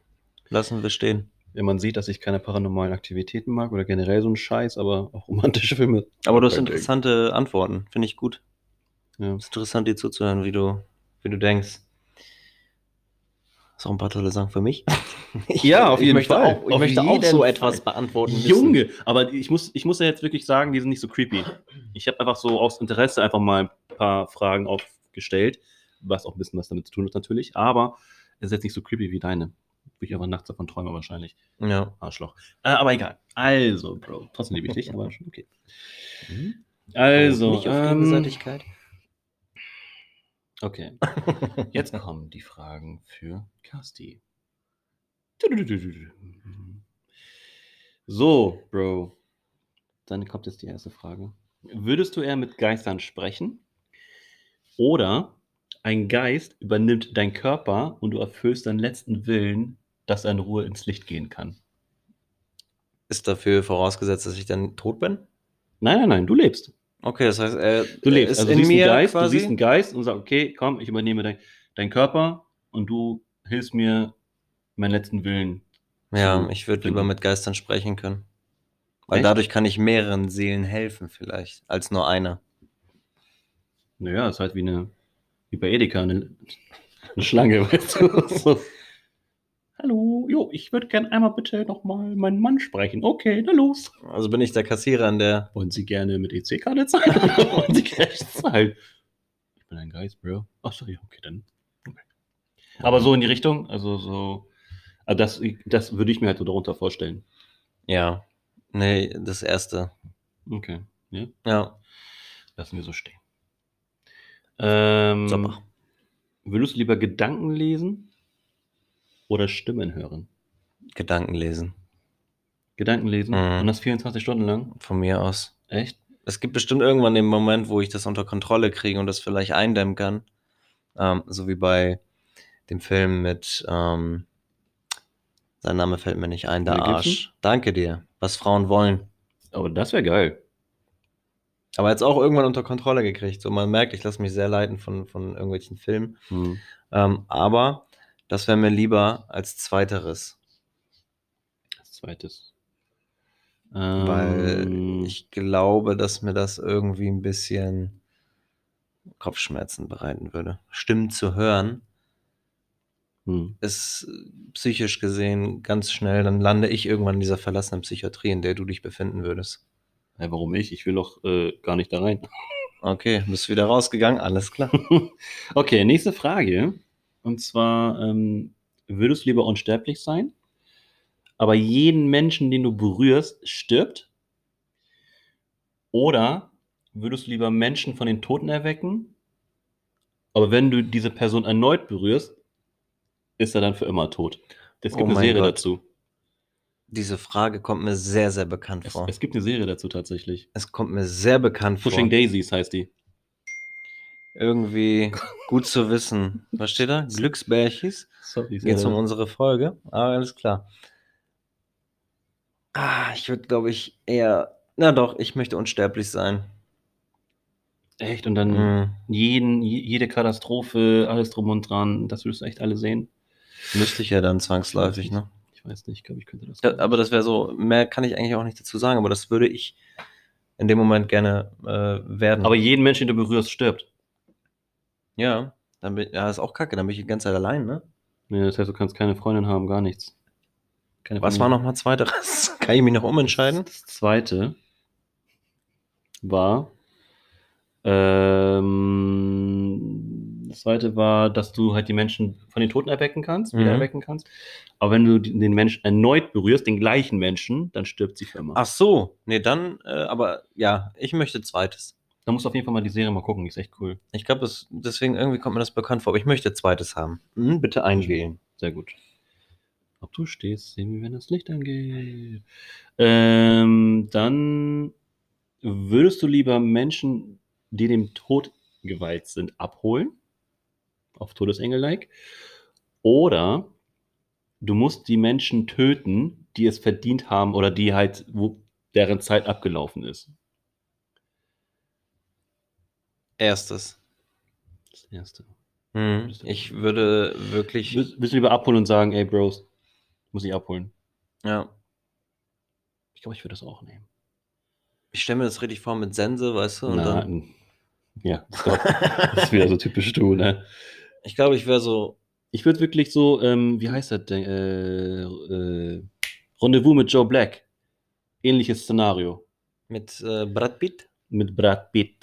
S2: Lassen wir stehen.
S1: Wenn man sieht, dass ich keine paranormalen Aktivitäten mag oder generell so einen Scheiß, aber auch romantische Filme.
S2: Aber du hast interessante Antworten. Finde ich gut.
S1: Ja.
S2: ist interessant, dir zuzuhören, wie du, wie du denkst. Hast auch ein paar tolle Sachen für mich? Ich-
S1: Ja, auf
S2: ich
S1: jeden
S2: möchte
S1: Fall.
S2: Auch, ich
S1: Auf
S2: möchte auch so
S1: Fall.
S2: etwas beantworten müssen.
S1: Junge, aber ich muss, ich muss ja jetzt wirklich sagen, die sind nicht so creepy. Ich habe einfach so aus Interesse einfach mal ein paar Fragen aufgestellt, was auch ein bisschen was damit zu tun hat natürlich, aber es ist jetzt nicht so creepy wie deine. Wo ich aber nachts davon träume wahrscheinlich.
S2: Ja.
S1: Arschloch. Äh, aber egal. Also, Bro, trotzdem liebe ich dich, aber schon okay.
S2: Mhm.
S1: Also,
S2: Nicht auf
S1: ähm,
S2: Gegenseitigkeit.
S1: Okay. Jetzt kommen die Fragen für Casti. So, Bro. Dann kommt jetzt die erste Frage. Würdest du eher mit Geistern sprechen? Oder ein Geist übernimmt deinen Körper und du erfüllst deinen letzten Willen, dass er in Ruhe ins Licht gehen kann?
S2: Ist dafür vorausgesetzt, dass ich dann tot bin?
S1: Nein, nein, nein, du lebst.
S2: Okay, das heißt, er
S1: Du lebst.
S2: ist
S1: also
S2: in
S1: du siehst
S2: mir
S1: Geist,
S2: quasi.
S1: du siehst einen Geist und sagst, okay, komm, ich übernehme dein, deinen Körper und du hilfst mir, meinen letzten Willen.
S2: ja, ich würde lieber mit Geistern sprechen können. Weil
S1: Echt?
S2: dadurch kann ich mehreren Seelen helfen, vielleicht, als nur einer.
S1: Naja, ist halt wie eine, wie bei Edeka, eine, eine Schlange, weißt du? Hallo, jo, ich würde gern einmal bitte nochmal meinen Mann sprechen. Okay, na los.
S2: Also bin ich der Kassierer an der.
S1: Wollen Sie gerne mit EC-Karte zahlen wollen Sie Cash zahlen? Ich bin ein Geist, Bro. Ach so, ja, okay, dann. Okay. Aber so in die Richtung, also so, also das, das würde ich mir halt so darunter vorstellen.
S2: Ja. Nee, das erste.
S1: Okay, ja,
S2: Ja.
S1: lassen wir so stehen. Ähm,
S2: Super.
S1: Würdest du lieber Gedanken lesen oder Stimmen hören?
S2: Gedanken lesen.
S1: Gedanken lesen
S2: Mhm.
S1: und das 24 Stunden lang?
S2: Von mir aus.
S1: Echt?
S2: Es gibt bestimmt irgendwann den Moment, wo ich das unter Kontrolle kriege und das vielleicht eindämmen kann. Ähm, so wie bei dem Film mit, ähm, sein Name fällt mir nicht ein, der
S1: Mel Gibson?
S2: Arsch. Danke dir. Was Frauen wollen.
S1: Aber das wäre geil.
S2: Aber jetzt auch irgendwann unter Kontrolle gekriegt. So, man merkt, ich lasse mich sehr leiten von, von irgendwelchen Filmen.
S1: Hm.
S2: Ähm, aber das wäre mir lieber als zweiteres.
S1: Als zweites.
S2: Weil
S1: Ähm,
S2: ich glaube, dass mir das irgendwie ein bisschen Kopfschmerzen bereiten würde. Stimmen zu hören
S1: hm.
S2: ist psychisch gesehen ganz schnell, dann lande ich irgendwann in dieser verlassenen Psychiatrie, in der du dich befinden würdest.
S1: Ja, warum ich? Ich will doch äh, gar nicht da rein.
S2: Okay, bist wieder rausgegangen, alles klar.
S1: okay, nächste Frage. Und zwar, ähm, würdest du lieber unsterblich sein, aber jeden Menschen, den du berührst, stirbt? Oder würdest du lieber Menschen von den Toten erwecken, aber wenn du diese Person erneut berührst, ist er dann für immer tot? Es gibt
S2: Oh
S1: eine Serie
S2: Gott.
S1: dazu.
S2: Diese Frage kommt mir sehr, sehr bekannt
S1: Es,
S2: vor.
S1: es gibt eine Serie dazu tatsächlich.
S2: Es kommt mir sehr bekannt vor.
S1: Pushing Daisies heißt die.
S2: Irgendwie gut zu wissen. Was steht da? Glücksbärchis?
S1: Sorry,
S2: Geht es um unsere Folge? Ah, alles klar. Ah, ich würde, glaube ich, eher. Na doch, ich möchte unsterblich sein.
S1: Echt? Und dann
S2: Mhm.
S1: jeden, je- jede Katastrophe, alles drum und dran, das würdest du echt alle sehen?
S2: Müsste ich ja dann zwangsläufig, ne?
S1: Ich weiß nicht, ich glaube, ich könnte das.
S2: Ja, aber das wäre so, mehr kann ich eigentlich auch nicht dazu sagen, aber das würde ich in dem Moment gerne äh, werden.
S1: aber jeden Menschen, den du berührst, stirbt.
S2: Ja, dann bin, ja, ist auch kacke, dann bin ich die ganze Zeit allein, ne?
S1: Nee, das heißt, du kannst keine Freundin haben, gar nichts. Keine
S2: Was war
S1: Familie.
S2: nochmal zweiteres? Kann ich mich noch umentscheiden?
S1: Das zweite war, ähm, das zweite war, dass du halt die Menschen von den Toten erwecken kannst, wieder
S2: Mhm.
S1: erwecken kannst. Aber wenn du den Menschen erneut berührst, den gleichen Menschen, dann stirbt sie für immer.
S2: Ach so, nee, dann, äh, aber ja, ich möchte zweites.
S1: Da musst du auf jeden Fall mal die Serie mal gucken, die ist echt cool.
S2: Ich glaube, deswegen irgendwie kommt mir das bekannt vor, aber ich möchte zweites haben. Hm, bitte einwählen.
S1: Sehr gut. Ob du stehst, sehen wir, wenn das Licht angeht. Ähm, dann würdest du lieber Menschen, die dem Tod geweiht sind, abholen? Auf Todesengel-like? Oder du musst die Menschen töten, die es verdient haben oder die halt, wo deren Zeit abgelaufen ist?
S2: Erstes.
S1: Das erste.
S2: Hm, ich würde wirklich,
S1: Willst, du lieber abholen und sagen, ey Bros, muss ich abholen?
S2: ja,
S1: Ich glaube, ich würde das auch nehmen.
S2: ich stelle mir das richtig vor mit Sense, weißt du, und
S1: Na,
S2: dann,
S1: ja, das ist wieder so typisch du, ne?
S2: ich glaube, ich wäre so,
S1: Ich würde wirklich so, ähm, wie heißt das denn? Äh, äh, Rendezvous mit Joe Black. Ähnliches Szenario.
S2: mit äh, Brad Pitt.
S1: Mit Brad Pitt.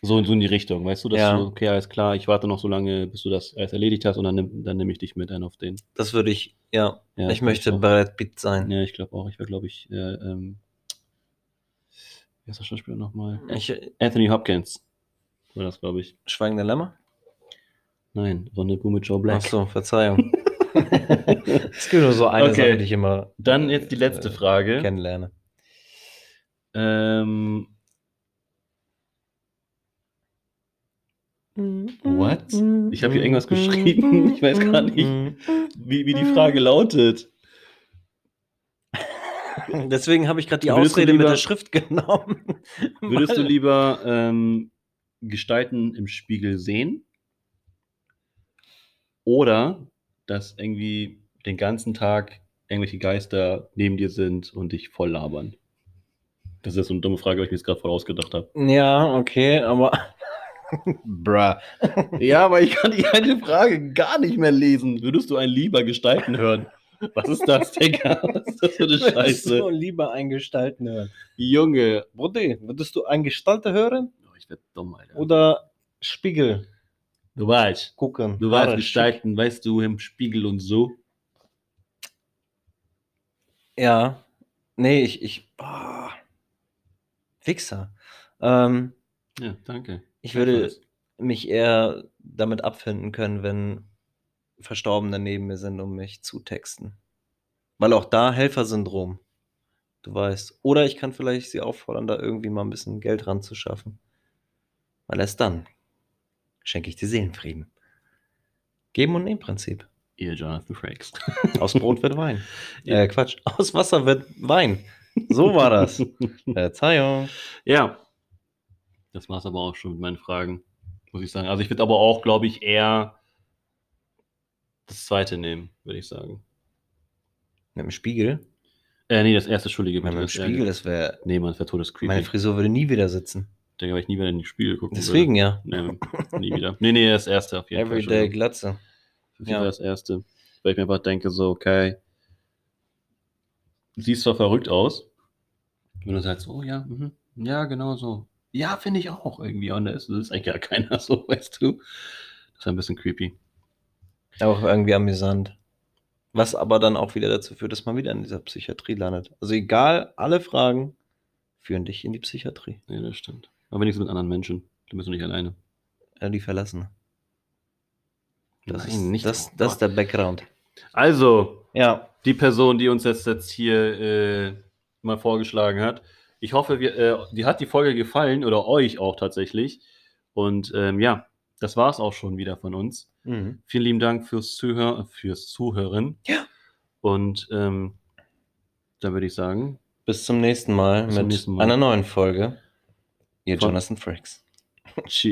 S1: So, so in die Richtung, weißt du? Dass
S2: Ja.
S1: du, okay, alles klar, ich warte noch so lange, bis du das alles erledigt hast und dann, nimm- dann nehme ich dich mit ein auf den.
S2: Das würde ich, ja,
S1: Ja,
S2: ich möchte
S1: auch.
S2: Brad Pitt sein.
S1: Ja, ich glaube auch. Ich wäre, glaube ich, äh, ähm, wie heißt der Schauspieler nochmal?
S2: Ich,
S1: Anthony Hopkins. War das, glaube ich.
S2: Schweigende Lämmer?
S1: Nein, Rendezvous mit Joe Black.
S2: Ach so, Verzeihung. es gibt nur so eine
S1: Okay.
S2: Sache, die ich immer
S1: Dann jetzt die letzte
S2: Äh,
S1: Frage.
S2: kennenlerne.
S1: Ähm, What? Ich habe hier irgendwas geschrieben. Ich weiß gar nicht. wie, wie die Frage lautet.
S2: Deswegen habe ich gerade die
S1: Würdest
S2: Ausrede mit
S1: lieber-
S2: der Schrift genommen.
S1: Würdest du lieber ähm, Gestalten im Spiegel sehen? Oder dass irgendwie den ganzen Tag irgendwelche Geister neben dir sind und dich voll labern? Das ist so eine dumme Frage, weil ich mir jetzt gerade voll ausgedacht habe.
S2: Ja, okay, aber. Bruh.
S1: Ja, aber ich kann die eine Frage gar nicht mehr lesen. Würdest du ein lieber Gestalten hören? Was ist das, Digga? Was ist das für eine
S2: Würdest
S1: Scheiße?
S2: du lieber einen Gestalten hören?
S1: Junge.
S2: Brudi, würdest du einen Gestalter hören
S1: Oh, ich werd dumm, Alter.
S2: oder Spiegel
S1: du weißt.
S2: gucken?
S1: Du weißt gestalten, weißt du, im Spiegel und so.
S2: Ja. Nee, ich. ich oh. Fixer. Ähm,
S1: Ja, danke.
S2: Ich würde mich eher damit abfinden können, wenn Verstorbene neben mir sind, um mich zu texten. Weil auch da Helfersyndrom. Du weißt. Oder ich kann vielleicht sie auffordern, da irgendwie mal ein bisschen Geld ranzuschaffen. Weil erst dann schenke ich dir Seelenfrieden. Geben und nehmen Prinzip.
S1: Ihr Jonathan Frakes.
S2: Aus Brot wird Wein. Äh, Quatsch. Aus Wasser wird Wein. So war das. Verzeihung.
S1: ja. Das war's aber auch schon mit meinen Fragen, muss ich sagen. Also ich würde aber auch, glaube ich, eher das zweite nehmen, würde ich sagen.
S2: Mit dem Spiegel.
S1: Äh, nee, das erste, Entschuldige.
S2: Mit dem. Spiegel, das wäre.
S1: Nee, man, das wäre creepy.
S2: Meine Frisur würde nie wieder sitzen.
S1: Denke, weil ich nie wieder in die Spiegel gucken
S2: Deswegen ja.
S1: würde. Nee, nie wieder. Nee, nee, das erste auf jeden Fall.
S2: Everyday. Glatze.
S1: Jeden
S2: Ja.
S1: Das erste. Weil ich mir einfach denke, so, okay, siehst zwar verrückt aus, wenn du sagst, oh ja, mhm, ja, genau so. Ja, finde ich auch irgendwie. Und da ist, das ist eigentlich gar keiner so, weißt du. Das ist ein bisschen creepy.
S2: Auch irgendwie amüsant. Was aber dann auch wieder dazu führt, dass man wieder in dieser Psychiatrie landet. Also egal, alle Fragen führen dich in die Psychiatrie.
S1: Nee, das stimmt. Aber wenigstens mit anderen Menschen. Du bist nicht alleine.
S2: Äh, die verlassen. Das,
S1: Nein,
S2: ist,
S1: nicht.
S2: das, das ist der Background.
S1: Also,
S2: Ja,
S1: die Person, die uns jetzt, jetzt hier äh, mal vorgeschlagen hat. Ich hoffe, wir, äh, die hat die Folge gefallen oder euch auch tatsächlich. Und ähm, ja, das war es auch schon wieder von uns.
S2: mhm.
S1: Vielen lieben Dank fürs, Zuhör fürs Zuhören.
S2: Ja.
S1: Und ähm, dann würde ich sagen,
S2: bis zum nächsten Mal
S1: Bis
S2: mit
S1: nächsten Mal.
S2: einer neuen Folge. Ihr
S1: Von-
S2: Jonathan Frakes.
S1: tschüss.